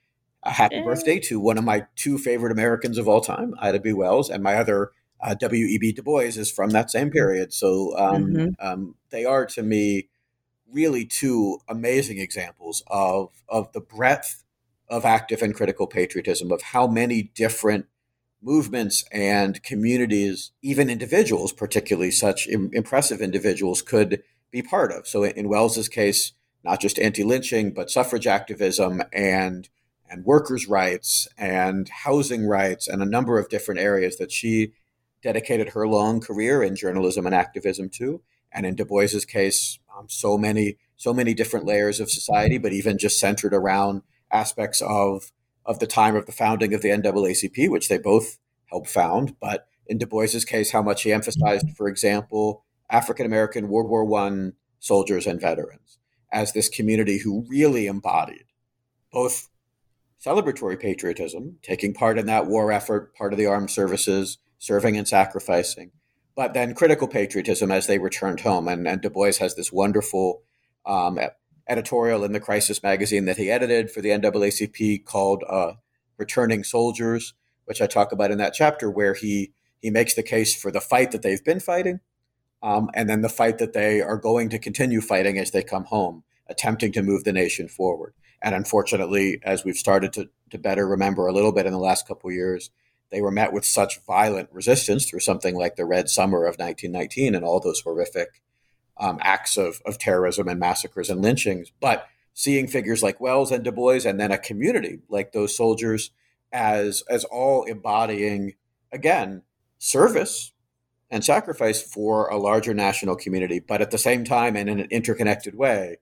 a happy birthday to one of my two favorite Americans of all time, Ida B. Wells, and my other uh, W.E.B. Du Bois is from that same period. So um, mm-hmm. um, they are to me really two amazing examples of of the breadth of active and critical patriotism, of how many different movements and communities, even individuals, particularly such Im- impressive individuals, could be part of. So in Wells's case, not just anti-lynching, but suffrage activism and and workers' rights and housing rights and a number of different areas that she dedicated her long career in journalism and activism to. And in Du Bois's case, um, so many so many different layers of society, but even just centered around aspects of of the time of the founding of the NAACP, which they both helped found. But in Du Bois's case, how much he emphasized, for example, African American World War One soldiers and veterans as this community who really embodied both celebratory patriotism, taking part in that war effort, part of the armed services, serving and sacrificing, but then critical patriotism as they returned home. And, and Du Bois has this wonderful um, editorial in the Crisis magazine that he edited for the NAACP called uh, "Returning Soldiers," which I talk about in that chapter, where he he makes the case for the fight that they've been fighting, um, and then the fight that they are going to continue fighting as they come home, attempting to move the nation forward. And unfortunately, as we've started to, to better remember a little bit in the last couple years, they were met with such violent resistance through something like the Red Summer of 1919 and all those horrific um, acts of, of terrorism and massacres and lynchings. But seeing figures like Wells and Du Bois, and then a community like those soldiers as as all embodying again service and sacrifice for a larger national community, but at the same time and in an interconnected way,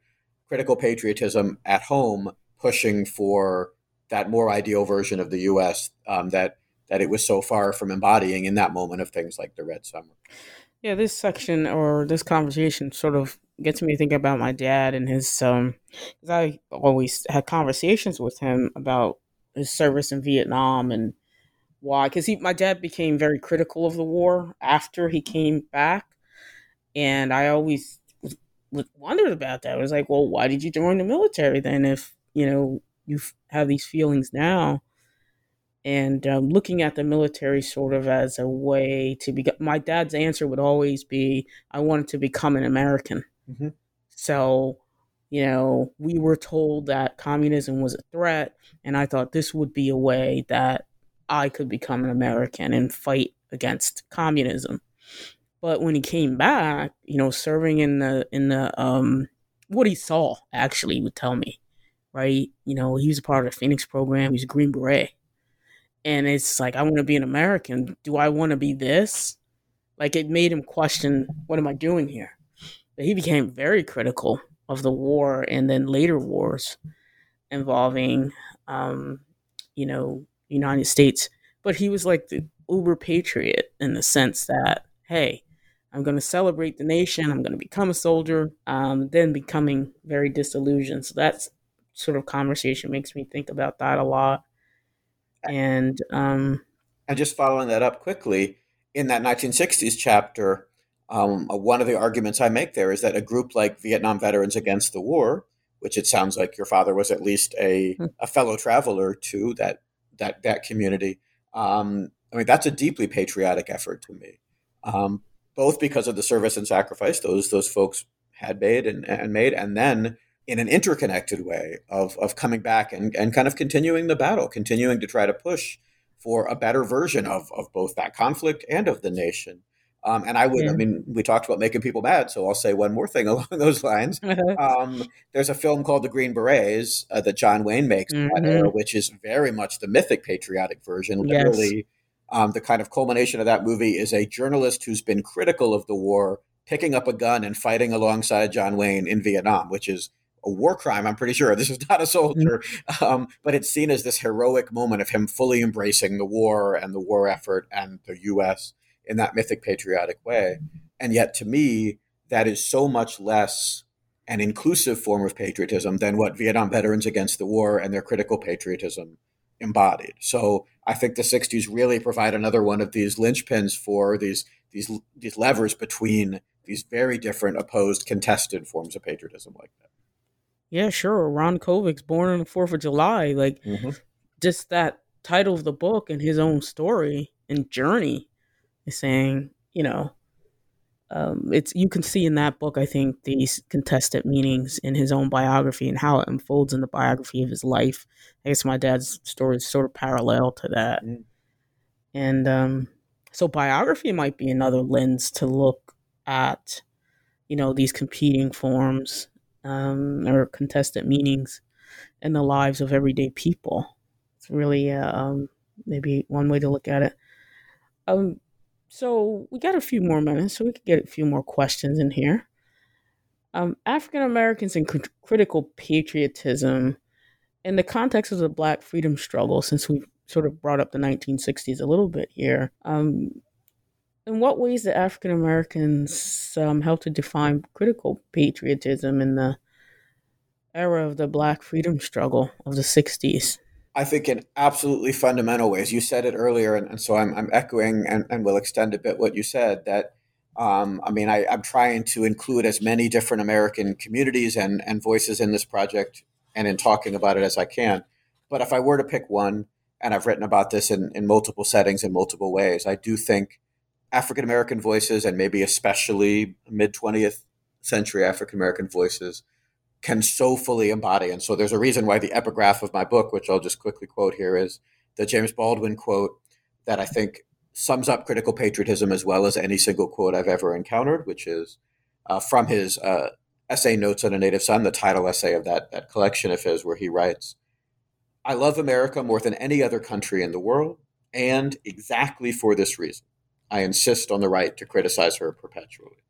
critical patriotism at home, pushing for that more ideal version of the U.S. Um, that that it was so far from embodying in that moment of things like the Red Summer. Yeah, this section or this conversation sort of gets me thinking about my dad and his um because I always had conversations with him about his service in Vietnam and why because he my dad became very critical of the war after he came back and I always wondered about that. I was like, well, why did you join the military then if you know you have these feelings now? And um, looking at the military sort of as a way to be. My dad's answer would always be, "I wanted to become an American." Mm-hmm. So, you know, we were told that communism was a threat, and I thought this would be a way that I could become an American and fight against communism. But when he came back, you know, serving in the in the um, what he saw actually would tell me, right? You know, he was a part of the Phoenix program. He's a Green Beret and it's like I want to be an American. Do I want to be this? Like it made him question, what am I doing here? But he became very critical of the war and then later wars involving, um, you know, United States. But he was like the uber patriot in the sense that, hey, I'm going to celebrate the nation. I'm going to become a soldier. Um, then becoming very disillusioned. So that's sort of conversation makes me think about that a lot. And um, and just following that up quickly, in that 1960s chapter, um, one of the arguments I make there is that a group like Vietnam Veterans Against the War, which it sounds like your father was at least a, hmm. a fellow traveler to that that that community. Um, I mean, that's a deeply patriotic effort to me, um, both because of the service and sacrifice those those folks had made and, and made, and then in an interconnected way of of coming back and, and kind of continuing the battle, continuing to try to push for a better version of of both that conflict and of the nation. Um, and I would, yeah. I mean, we talked about making people mad, so I'll say one more thing along those lines. um, there's a film called The Green Berets uh, that John Wayne makes, mm-hmm. era, which is very much the mythic patriotic version. Literally, yes. um, the kind of culmination of that movie is a journalist who's been critical of the war picking up a gun and fighting alongside John Wayne in Vietnam, which is a war crime. I'm pretty sure this is not a soldier, mm-hmm. um, but it's seen as this heroic moment of him fully embracing the war and the war effort and the U.S in that mythic patriotic way. And yet, to me, that is so much less an inclusive form of patriotism than what Vietnam veterans against the war and their critical patriotism embodied. So I think the 60s really provide another one of these linchpins for these these these levers between these very different opposed contested forms of patriotism like that. Yeah, sure. Ron Kovic's born on the 4th of July. Like mm-hmm. just that title of the book and his own story and journey is saying, you know, um, it's you can see in that book, I think, these contested meanings in his own biography and how it unfolds in the biography of his life. I guess my dad's story is sort of parallel to that, mm. and um, so biography might be another lens to look at, you know, these competing forms um, or contested meanings in the lives of everyday people. It's really uh, um, maybe one way to look at it. Um, so we got a few more minutes, so we could get a few more questions in here. Um, African Americans and cr- critical patriotism in the context of the Black freedom struggle, since we've sort of brought up the 1960s a little bit here. Um, in what ways did African Americans um, help to define critical patriotism in the era of the Black freedom struggle of the 60s? I think in absolutely fundamental ways. You said it earlier, and, and so I'm, I'm echoing and, and will extend a bit what you said. That um, I mean, I, am trying to include as many different American communities and, and voices in this project and in talking about it as I can. But if I were to pick one, and I've written about this in, in multiple settings in multiple ways, I do think African American voices, and maybe especially mid 20th century African American voices, can so fully embody. And so there's a reason why the epigraph of my book, which I'll just quickly quote here, is the James Baldwin quote that I think sums up critical patriotism as well as any single quote I've ever encountered, which is uh, from his uh, essay Notes on a Native Son, the title essay of that, that collection of his, where he writes, I love America more than any other country in the world, and exactly for this reason, I insist on the right to criticize her perpetually.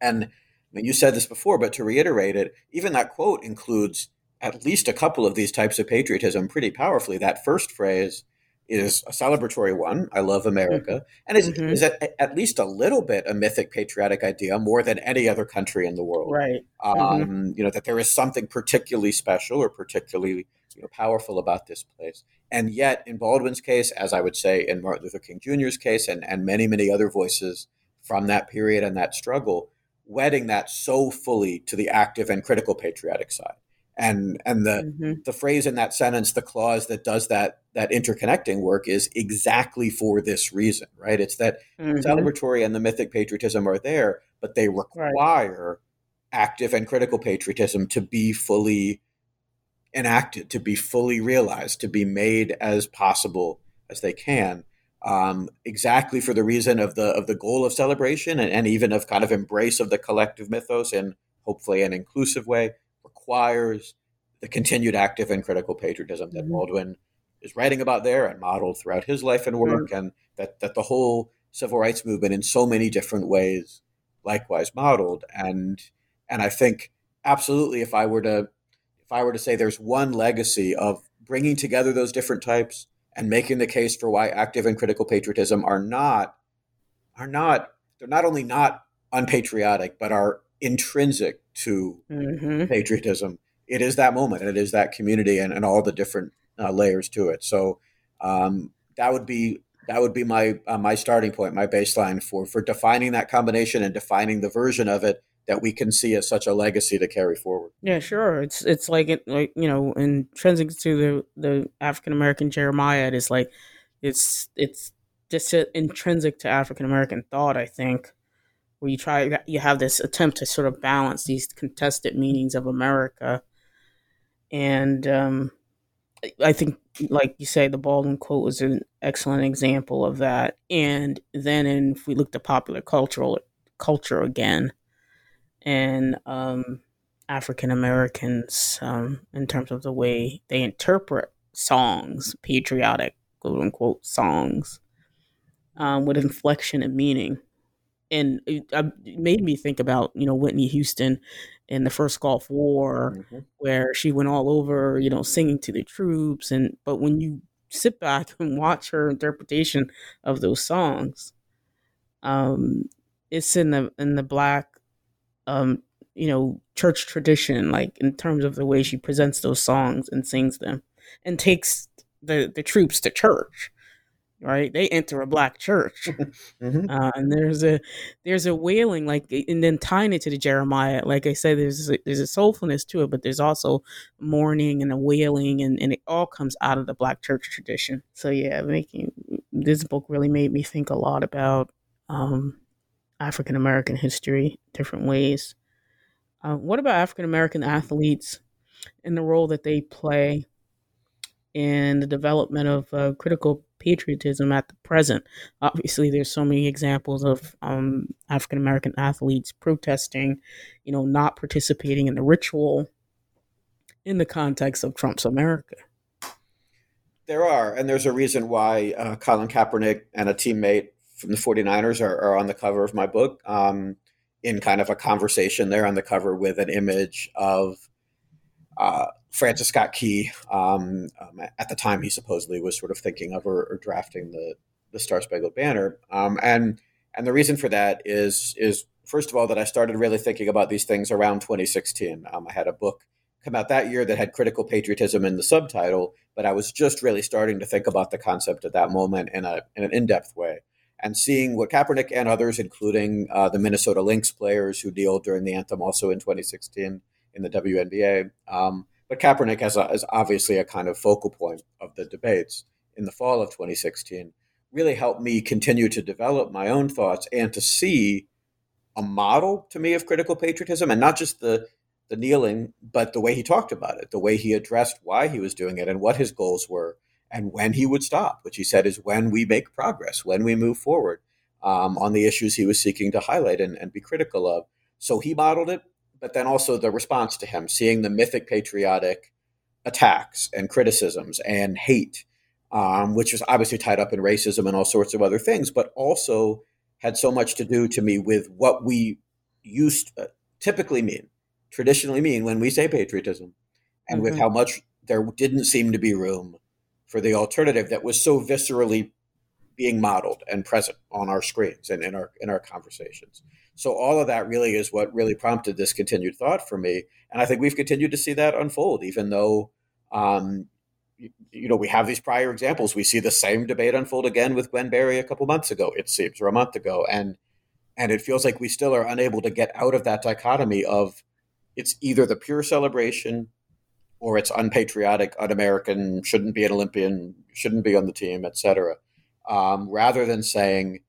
And I mean, you said this before, but to reiterate it, even that quote includes at least a couple of these types of patriotism pretty powerfully. That first phrase is a celebratory one. I love America, mm-hmm. and is, mm-hmm. is at, at, least a little bit a mythic patriotic idea, more than any other country in the world. Right. Um, mm-hmm. You know that there is something particularly special or particularly you know, powerful about this place. And yet, in Baldwin's case, as I would say in Martin Luther King Jr.'s case, and and many many other voices from that period and that struggle, wedding that so fully to the active and critical patriotic side. And and the mm-hmm. the phrase in that sentence, the clause that does that that interconnecting work is exactly for this reason, right? It's that mm-hmm. celebratory and the mythic patriotism are there, but they require right. active and critical patriotism to be fully enacted, to be fully realized, to be made as possible as they can um, exactly for the reason of the of the goal of celebration and, and even of kind of embrace of the collective mythos in hopefully an inclusive way requires the continued active and critical patriotism that mm-hmm. Baldwin is writing about there and modeled throughout his life and work, and that that the whole civil rights movement in so many different ways likewise modeled and and I think absolutely, if I were to if I were to say there's one legacy of bringing together those different types and making the case for why active and critical patriotism are not are not they're not only not unpatriotic but are intrinsic to mm-hmm. patriotism it is that moment and it is that community and, and all the different uh, layers to it so um, that would be that would be my uh, my starting point my baseline for for defining that combination and defining the version of it that we can see as such a legacy to carry forward. Yeah, sure. It's it's like it like you know, intrinsic to the the African American jeremiad, it is like it's it's just intrinsic to African American thought. I think where you try you have this attempt to sort of balance these contested meanings of America, and um, I think, like you say, the Baldwin quote was an excellent example of that. And then, in, if we look to popular cultural culture again and um, African Americans um, in terms of the way they interpret songs, patriotic quote unquote songs, um, with inflection and meaning. And it, it, made me think about you know Whitney Houston in the first Gulf War, mm-hmm. where she went all over you know singing to the troops, and but when you sit back and watch her interpretation of those songs, um, it's in the in the black um, you know, church tradition, like in terms of the way she presents those songs and sings them, and takes the the troops to church. Right, they enter a black church, mm-hmm. uh, and there's a there's a wailing like, and then tying it to the jeremiad. Like I said, there's a, there's a soulfulness to it, but there's also mourning and a wailing, and, and it all comes out of the black church tradition. So yeah, making this book really made me think a lot about um, African American history, different ways. Uh, what about African American athletes and the role that they play in the development of uh, critical patriotism at the present? Obviously, there's so many examples of um, African American athletes protesting, you know, not participating in the ritual in the context of Trump's America. There are, and there's a reason why uh, Colin Kaepernick and a teammate from the 49ers are, are on the cover of my book um, in kind of a conversation. They're on the cover with an image of uh, Francis Scott Key. Um, um, at the time, he supposedly was sort of thinking of or, or drafting the, the Star Spangled Banner. Um, and and the reason for that is is first of all that I started really thinking about these things around 2016. Um, I had a book come out that year that had critical patriotism in the subtitle, but I was just really starting to think about the concept at that moment in a in an in depth way and seeing what Kaepernick and others, including uh, the Minnesota Lynx players who kneeled during the anthem also in 2016 in the WNBA. Um, but Kaepernick has, a, is obviously a kind of focal point of the debates in the fall of 2016, really helped me continue to develop my own thoughts and to see a model to me of critical patriotism and not just the the kneeling, but the way he talked about it, the way he addressed why he was doing it and what his goals were and when he would stop, which he said is when we make progress, when we move forward um, on the issues he was seeking to highlight and, and be critical of. So he modeled it, but then also the response to him, seeing the mythic patriotic attacks and criticisms and hate, um, which was obviously tied up in racism and all sorts of other things, but also had so much to do to me with what we used uh, typically mean, traditionally mean when we say patriotism, and mm-hmm. with how much there didn't seem to be room for the alternative that was so viscerally being modeled and present on our screens and in our in our conversations. So all of that really is what really prompted this continued thought for me, and I think we've continued to see that unfold, even though. Um, you, know, we have these prior examples. We see the same debate unfold again with Gwen Berry a couple months ago, it seems, or a month ago, and and it feels like we still are unable to get out of that dichotomy of it's either the pure celebration or it's unpatriotic, un-American, shouldn't be an Olympian, shouldn't be on the team, etc. Um, rather than saying,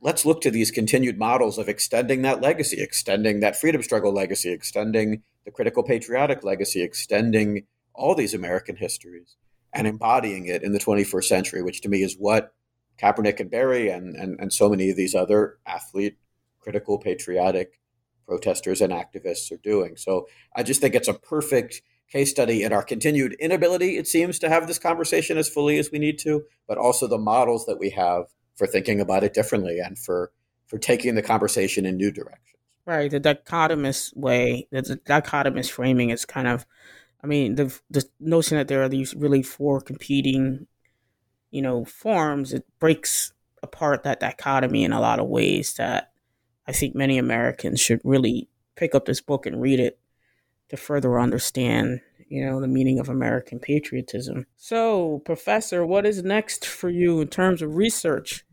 let's look to these continued models of extending that legacy, extending that freedom struggle legacy, extending the critical patriotic legacy, extending all these American histories, and embodying it in the 21st century, which to me is what Kaepernick and Berry and, and, and so many of these other athlete, critical, patriotic protesters and activists are doing. So I just think it's a perfect case study in our continued inability, it seems, to have this conversation as fully as we need to, but also the models that we have for thinking about it differently and for for taking the conversation in new directions. Right. The dichotomous way, the dichotomous framing is kind of, I mean, the the notion that there are these really four competing, you know, forms, it breaks apart that dichotomy in a lot of ways that I think many Americans should really pick up this book and read it to further understand, you know, the meaning of American patriotism. So, Professor, what is next for you in terms of research?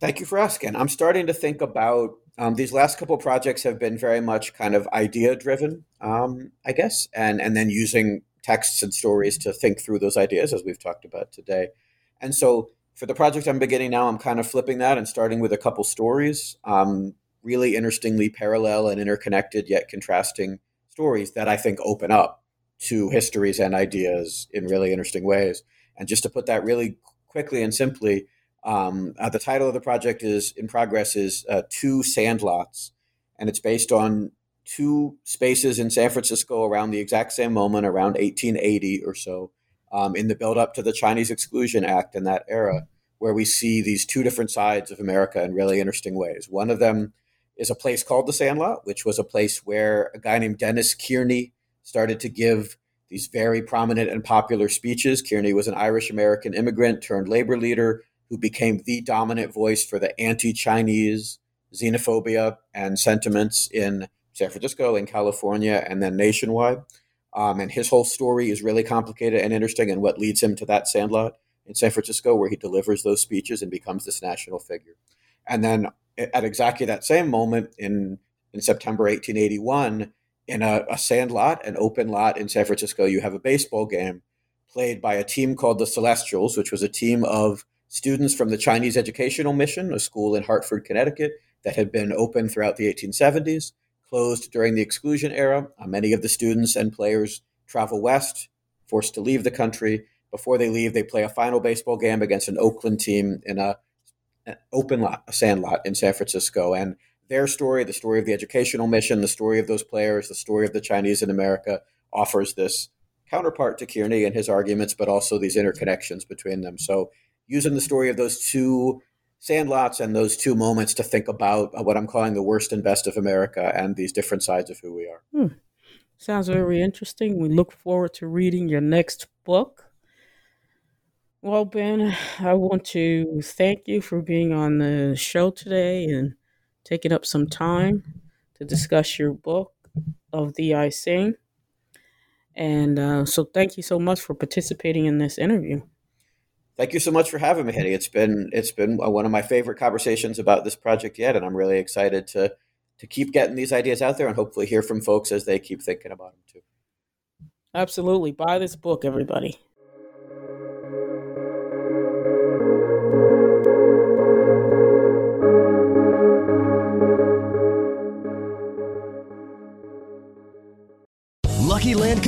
Thank you for asking. I'm starting to think about um, these last couple projects have been very much kind of idea driven, um, I guess, and and then using texts and stories to think through those ideas as we've talked about today. And so for the project I'm beginning now, I'm kind of flipping that and starting with a couple stories. Um, really interestingly parallel and interconnected yet contrasting stories that I think open up to histories and ideas in really interesting ways. And just to put that really quickly and simply, um, uh, the title of the project is in progress is uh, Two Sandlots, and it's based on two spaces in San Francisco around the exact same moment, around 1880 or so, um, in the build up to the Chinese Exclusion Act in that era, where we see these two different sides of America in really interesting ways. One of them is a place called the Sandlot, which was a place where a guy named Dennis Kearney started to give these very prominent and popular speeches. Kearney was an Irish American immigrant turned labor leader who became the dominant voice for the anti Chinese xenophobia and sentiments in San Francisco, in California, and then nationwide. Um, and his whole story is really complicated and interesting, and what leads him to that sandlot in San Francisco, where he delivers those speeches and becomes this national figure. And then at exactly that same moment in in September 1881, in a, a sand lot, an open lot in San Francisco, you have a baseball game played by a team called the Celestials, which was a team of students from the Chinese Educational Mission, a school in Hartford, Connecticut, that had been open throughout the 1870s, closed during the exclusion era. Uh, many of the students and players travel west, forced to leave the country. Before they leave, they play a final baseball game against an Oakland team in a open lot, a sand lot in San Francisco. And their story, the story of the educational mission, the story of those players, the story of the Chinese in America offers this counterpart to Kearney and his arguments, but also these interconnections between them. So using the story of those two sandlots and those two moments to think about what I'm calling the worst and best of America and these different sides of who we are. Hmm. Sounds very interesting. We look forward to reading your next book. Well, Ben, I want to thank you for being on the show today and taking up some time to discuss your book Of Thee I Sing. And uh, so, thank you so much for participating in this interview. Thank you so much for having me, Hetty. It's been it's been one of my favorite conversations about this project yet, and I'm really excited to to keep getting these ideas out there and hopefully hear from folks as they keep thinking about them too. Absolutely, buy this book, everybody.